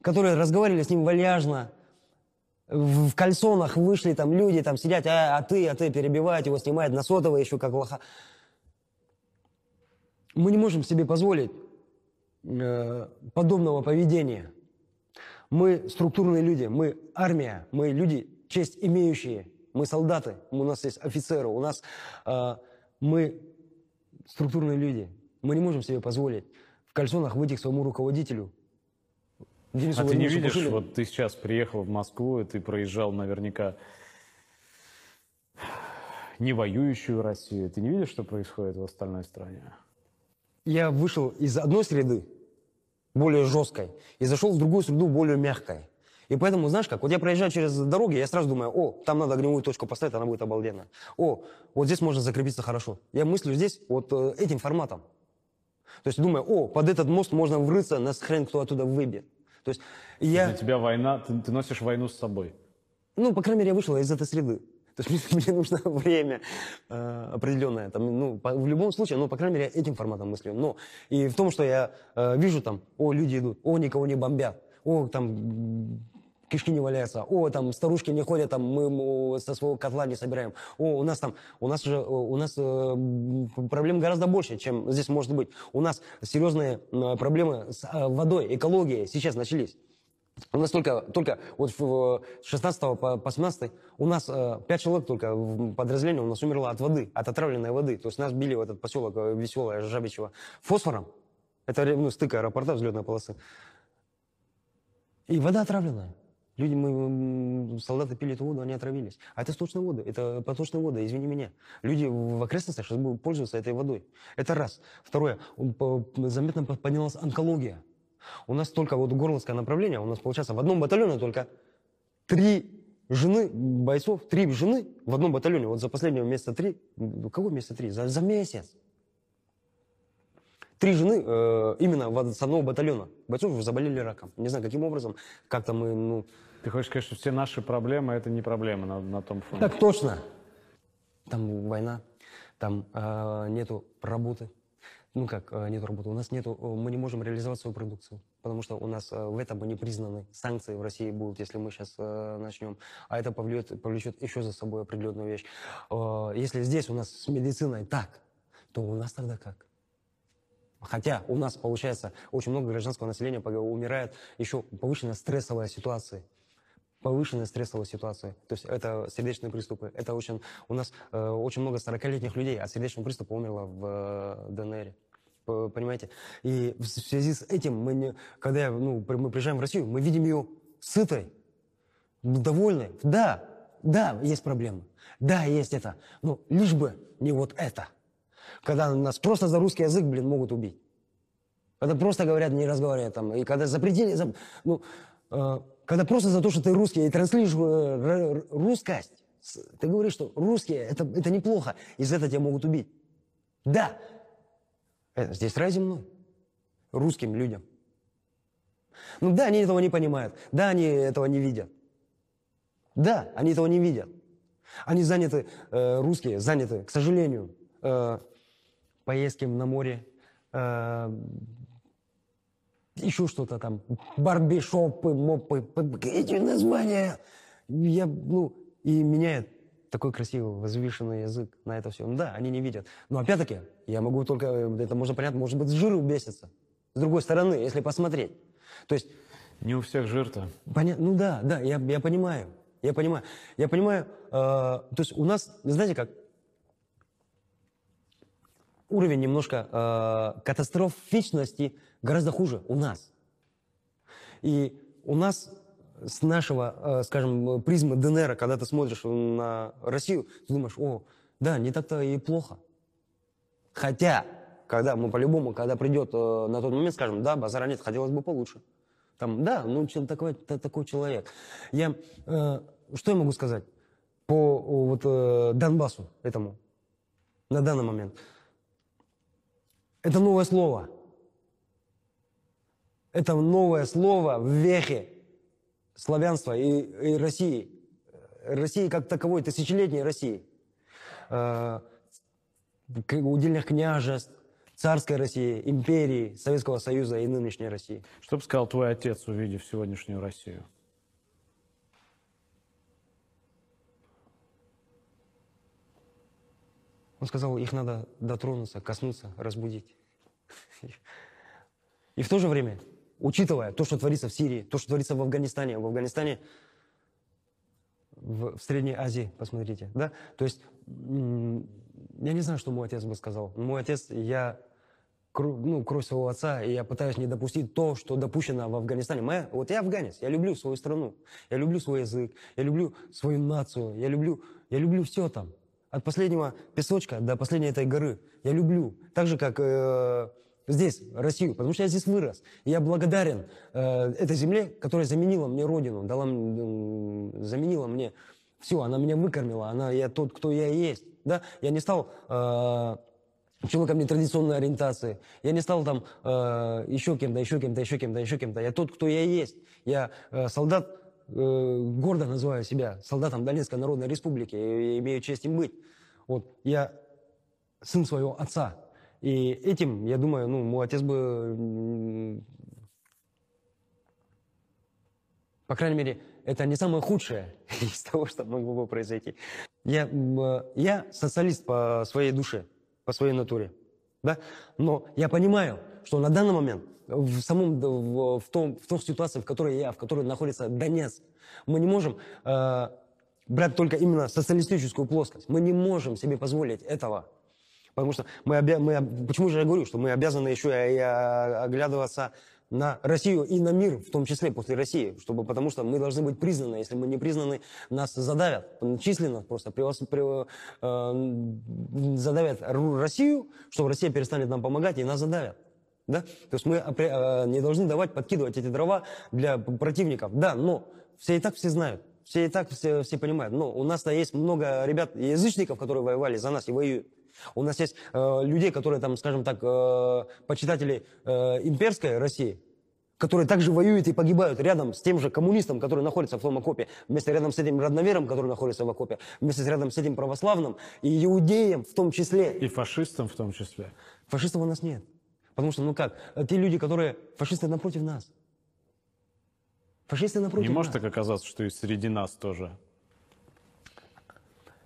которые разговаривали с ним вальяжно, в, кальсонах вышли там люди, там сидят, а, а ты, а ты, перебивают его, снимают на сотовое еще как лоха. Мы не можем себе позволить э, подобного поведения. Мы структурные люди, мы армия, мы люди, честь имеющие, мы солдаты, у нас есть офицеры, у нас э, мы структурные люди. Мы не можем себе позволить в кальсонах выйти к своему руководителю. Денису А ты не видишь, Пушилину. вот ты сейчас приехал в Москву, и ты проезжал наверняка не воюющую Россию. Ты не видишь, что происходит в остальной стране? Я вышел из одной среды, более жесткой, и зашел в другую среду, более мягкой. И поэтому, знаешь как, вот я проезжаю через дороги, я сразу думаю, о, там надо огневую точку поставить, она будет обалденная. О, вот здесь можно закрепиться хорошо. Я мыслю здесь вот э, этим форматом. То есть думаю, о, под этот мост можно врыться, нас хрен кто оттуда выбьет. То есть я... Для тебя война, ты, ты носишь войну с собой. Ну, по крайней мере, я вышел из этой среды. То есть мне, мне нужно время э, определенное. Там, ну, по- в любом случае, ну, по крайней мере, этим форматом мыслю. Но и в том, что я э, вижу там, о, люди идут, о, никого не бомбят, о, там кишки не валяются, о, там старушки не ходят, там мы со своего котла не собираем, о, у нас там, у нас же, э, у нас э, проблем гораздо больше, чем здесь может быть. У нас серьезные проблемы с э, водой, экологией сейчас начались. У нас только, только вот с 16 по, по 17 у нас э, 5 человек только в подразделении у нас умерло от воды, от отравленной воды. То есть нас били в этот поселок Веселое, Жабичево, фосфором. Это ну, стык аэропорта, взлетной полосы. И вода отравленная. Люди, мы, солдаты пили эту воду, они отравились. А это сточные воды, это поточные воды, извини меня. Люди в окрестностях сейчас будут пользоваться этой водой. Это раз. Второе, заметно по- поднялась онкология. У нас только вот горловское направление, у нас получается в одном батальоне только три жены бойцов, три жены в одном батальоне. Вот за последнего месяца три, какой месяца три? За, за месяц. Три жены э, именно с одного батальона. Бойцов заболели раком. Не знаю, каким образом, как-то мы, ну... Ты хочешь сказать, что все наши проблемы это не проблемы на, на том фоне? Так точно. Там война, там э, нету работы. Ну как, э, нету работы. У нас нету, э, мы не можем реализовать свою продукцию. Потому что у нас э, в этом мы не признаны. Санкции в России будут, если мы сейчас начнем. А это повлечет, повлечет еще за собой определенную вещь. Э, если здесь у нас с медициной так, то у нас тогда как? Хотя у нас, получается, очень много гражданского населения умирает еще повышенная стрессовая ситуация. Повышенная стрессовая ситуация. То есть это сердечные приступы. Это очень... У нас э, очень много 40-летних людей от сердечного приступа умерло в э, ДНР. Понимаете? И в связи с этим мы, не, когда я, ну, мы приезжаем в Россию, мы видим ее сытой, довольной. Да, да, есть проблемы. Да, есть это. Но лишь бы не вот это. Когда нас просто за русский язык, блин, могут убить. Когда просто говорят, не разговаривают там. И когда запретили, зап- ну, э, когда просто за то, что ты русский и транслируешь э, русскость, ты говоришь, что русские, это, это неплохо, и за это тебя могут убить. Да, это здесь рай земной. Русским людям. Ну да, они этого не понимают. Да, они этого не видят. Да, они этого не видят. Они заняты, э, русские заняты, к сожалению, э, поездки на море, э, еще что-то там, барбишопы, мопы, эти названия. Я, ну, и меняет такой красивый, возвышенный язык на это все. Ну да, они не видят. Но опять-таки, я могу только, это можно понять, может быть, с жиру бесится. С другой стороны, если посмотреть. То есть Не у всех жир-то. Поня- Ну да, да, я, я понимаю. Я понимаю. Я понимаю, э, то есть у нас, знаете как, уровень немножко э, катастрофичности гораздо хуже у нас. И у нас с нашего, э, скажем, призмы ДНР, когда ты смотришь на Россию, ты думаешь, о, да, не так-то и плохо. Хотя, когда мы по-любому, когда придет э, на тот момент, скажем, да, базара нет, хотелось бы получше. Там, да, ну, такой, та- такой человек. Я, э, что я могу сказать по вот, э, Донбассу этому на данный момент? Это новое слово. Это новое слово в вехе славянства и, и России. России как таковой, тысячелетней России. Э, удельных княжеств, царской России, империи, Советского Союза и нынешней России. Что бы сказал твой отец, увидев сегодняшнюю Россию? Он сказал, их надо дотронуться, коснуться, разбудить. И в то же время, учитывая то, что творится в Сирии, то, что творится в Афганистане, в Афганистане, в, в Средней Азии, посмотрите, да, то есть, я не знаю, что мой отец бы сказал. Мой отец, я ну, кровь своего отца, и я пытаюсь не допустить то, что допущено в Афганистане. Моя, вот я афганец, я люблю свою страну, я люблю свой язык, я люблю свою нацию, я люблю, я люблю все там. От последнего песочка до последней этой горы. Я люблю. Так же, как э, здесь, Россию, потому что я здесь вырос. И я благодарен э, этой земле, которая заменила мне родину, дала, м, заменила мне все, она меня выкормила, она, я тот, кто я есть. Да? Я не стал э, человеком нетрадиционной ориентации. Я не стал там э, еще кем-то, еще кем-то, еще кем-то, еще кем-то. Я тот, кто я есть. Я э, солдат, э, гордо называю себя солдатом Донецкой Народной Республики. И имею честь им быть. Вот я сын своего отца. И этим, я думаю, ну, мой отец бы, по крайней мере, это не самое худшее из того, что могло бы произойти. Я, я социалист по своей душе, по своей натуре, да? но я понимаю, что на данный момент в самом в, в том в той ситуации, в которой я, в которой находится Донецк, мы не можем э, брать только именно социалистическую плоскость. Мы не можем себе позволить этого. Потому что мы, обя- мы почему же я говорю, что мы обязаны еще и, а, оглядываться на Россию и на мир, в том числе после России, чтобы, потому что мы должны быть признаны. Если мы не признаны, нас задавят численно просто превос- прев- э, задавят Россию, что Россия перестанет нам помогать, и нас задавят. Да? То есть мы э, не должны давать подкидывать эти дрова для противников. Да, но все и так все знают. Все и так все, все понимают. Но у нас-то есть много ребят, язычников, которые воевали за нас и воюют. У нас есть э, людей, которые там, скажем так, э, почитатели э, имперской России, которые также воюют и погибают рядом с тем же коммунистом, который находится в том окопе, вместе рядом с этим родновером, который находится в окопе, вместе рядом с этим православным и иудеем в том числе. И фашистам в том числе. Фашистов у нас нет. Потому что, ну как, те люди, которые... Фашисты напротив нас. Фашисты напротив Не может нас. так оказаться, что и среди нас тоже.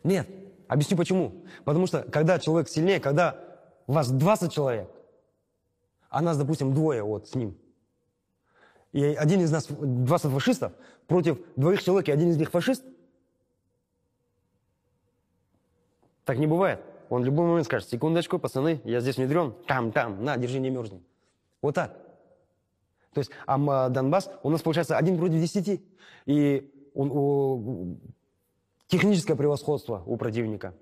Нет. Объясню почему. Потому что, когда человек сильнее, когда вас 20 человек, а нас, допустим, двое вот с ним, и один из нас 20 фашистов против двоих человек, и один из них фашист, так не бывает. Он в любой момент скажет, секундочку, пацаны, я здесь внедрен, там, там, на, держи, не мерзни. Вот так. То есть, а м, Донбасс у нас получается один против десяти. И он, у- техническое превосходство у противника.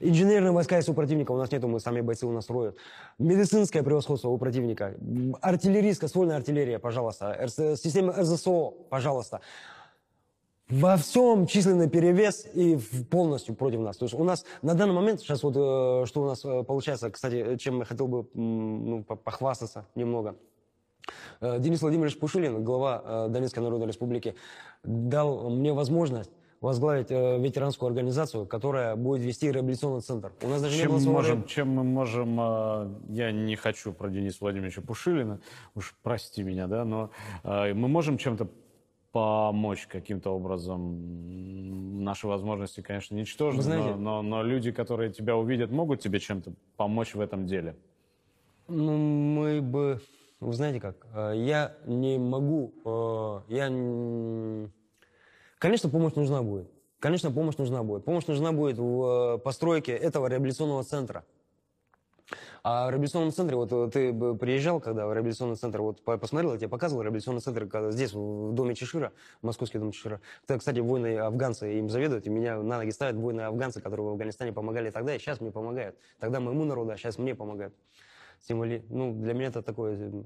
Инженерные войска есть у противника, у нас нету, мы сами бойцы у нас роют. Медицинское превосходство у противника. Артиллерийская, ствольная артиллерия, пожалуйста. РС- система РЗСО, пожалуйста. Во всем численный перевес и полностью против нас. То есть у нас на данный момент, сейчас вот э, что у нас э, получается, кстати, чем я хотел бы ну, по- похвастаться немного. Э, Денис Владимирович Пушилин, глава э, Донецкой Народной Республики, дал мне возможность возглавить э, ветеранскую организацию, которая будет вести реабилитационный центр. У нас даже не Чем было мы своего можем, чем мы можем, а, я не хочу про Дениса Владимировича Пушилина, уж прости меня, да, но а, мы можем чем-то помочь каким-то образом. Наши возможности, конечно, ничтожны, знаете- но, но, но люди, которые тебя увидят, могут тебе чем-то помочь в этом деле. Ну, мы бы... Вы знаете как? э, Я не могу... э, Я... Конечно, помощь нужна будет. Конечно, помощь нужна будет. Помощь нужна будет в э, постройке этого реабилитационного центра. А в реабилитационном центре, вот э, ты приезжал, когда в реабилитационный центр, вот по- посмотрел, я тебе показывал реабилитационный центр когда здесь, в доме Чешира, московский дом Чешира. Это, кстати, воины-афганцы им заведуют, и меня на ноги ставят воины-афганцы, которые в Афганистане помогали тогда, и сейчас мне помогают. Тогда моему народу, а сейчас мне помогают. Символи... Ну, для меня это такое...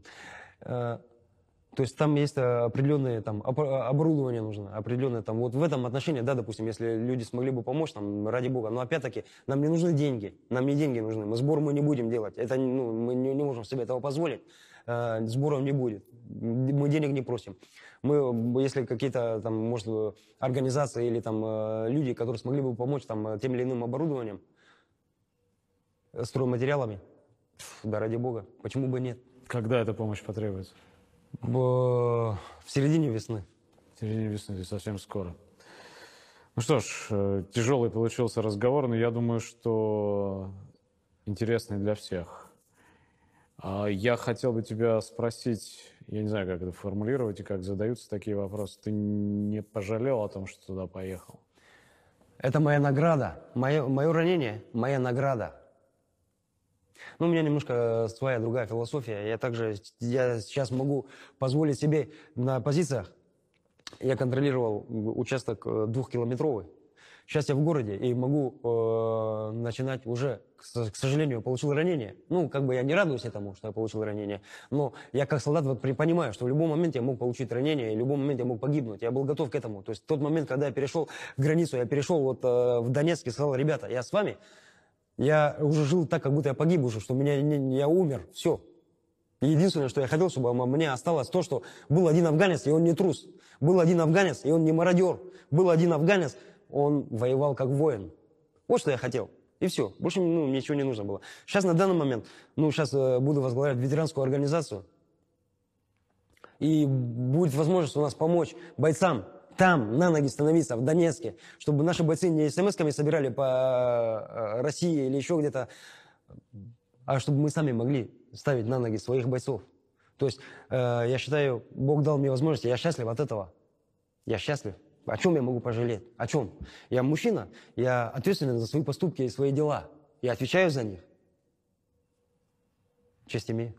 э, то есть там есть э, определенное там, оп- оборудование нужно, определенное там, вот в этом отношении, да, допустим, если люди смогли бы помочь, там, ради бога, но опять-таки, нам не нужны деньги, нам не деньги нужны, мы сбор мы не будем делать, это, ну, мы не, не можем себе этого позволить, Э, сборов не будет, мы денег не просим. Мы, если какие-то там, может, э, организации или там э, люди, которые смогли бы помочь там э, тем или иным оборудованием, э, стройматериалами, да ради бога, почему бы нет? Когда эта помощь потребуется? В, в середине весны. В середине весны, то совсем скоро. Ну что ж, э, тяжелый получился разговор, но я думаю, что интересный для всех. А Я хотел бы тебя спросить, я не знаю, как это формулировать и как задаются такие вопросы. Ты не пожалел о том, что туда поехал? Это моя награда. Мое, мое ранение – моя награда. Ну, у меня немножко своя другая философия. Я также, я сейчас могу позволить себе на позициях, я контролировал участок э, двухкилометровый. Сейчас я в городе и могу э, начинать уже, к, со- к сожалению, получил ранение. Ну, как бы я не радуюсь этому, что я получил ранение, но я как солдат вот понимаю, что в любой момент я мог получить ранение, и в любой момент я мог погибнуть. Я был готов к этому. То есть тот момент, когда я перешел границу, я перешел вот э, в Донецк и сказал, ребята, я с вами, я уже жил так, как будто я погиб уже, что меня, не- я умер, все. Единственное, что я хотел, чтобы мне осталось то, что был один афганец, и он не трус. Был один афганец, и он не мародер. Был один афганец, он воевал как воин. Вот что я хотел. И все. Больше ну, ничего не нужно было. Сейчас на данный момент, ну, сейчас э, буду возглавлять ветеранскую организацию. И будет возможность у нас помочь бойцам там, на ноги становиться, в Донецке, чтобы наши бойцы не смс-ками собирали по э, России или еще где-то, а чтобы мы сами могли ставить на ноги своих бойцов. То есть, э, я считаю, Бог дал мне возможность, я счастлив от этого. Я счастлив. О чем я могу пожалеть? О чем? Я мужчина, я ответственен за свои поступки и свои дела. Я отвечаю за них. Честь имею.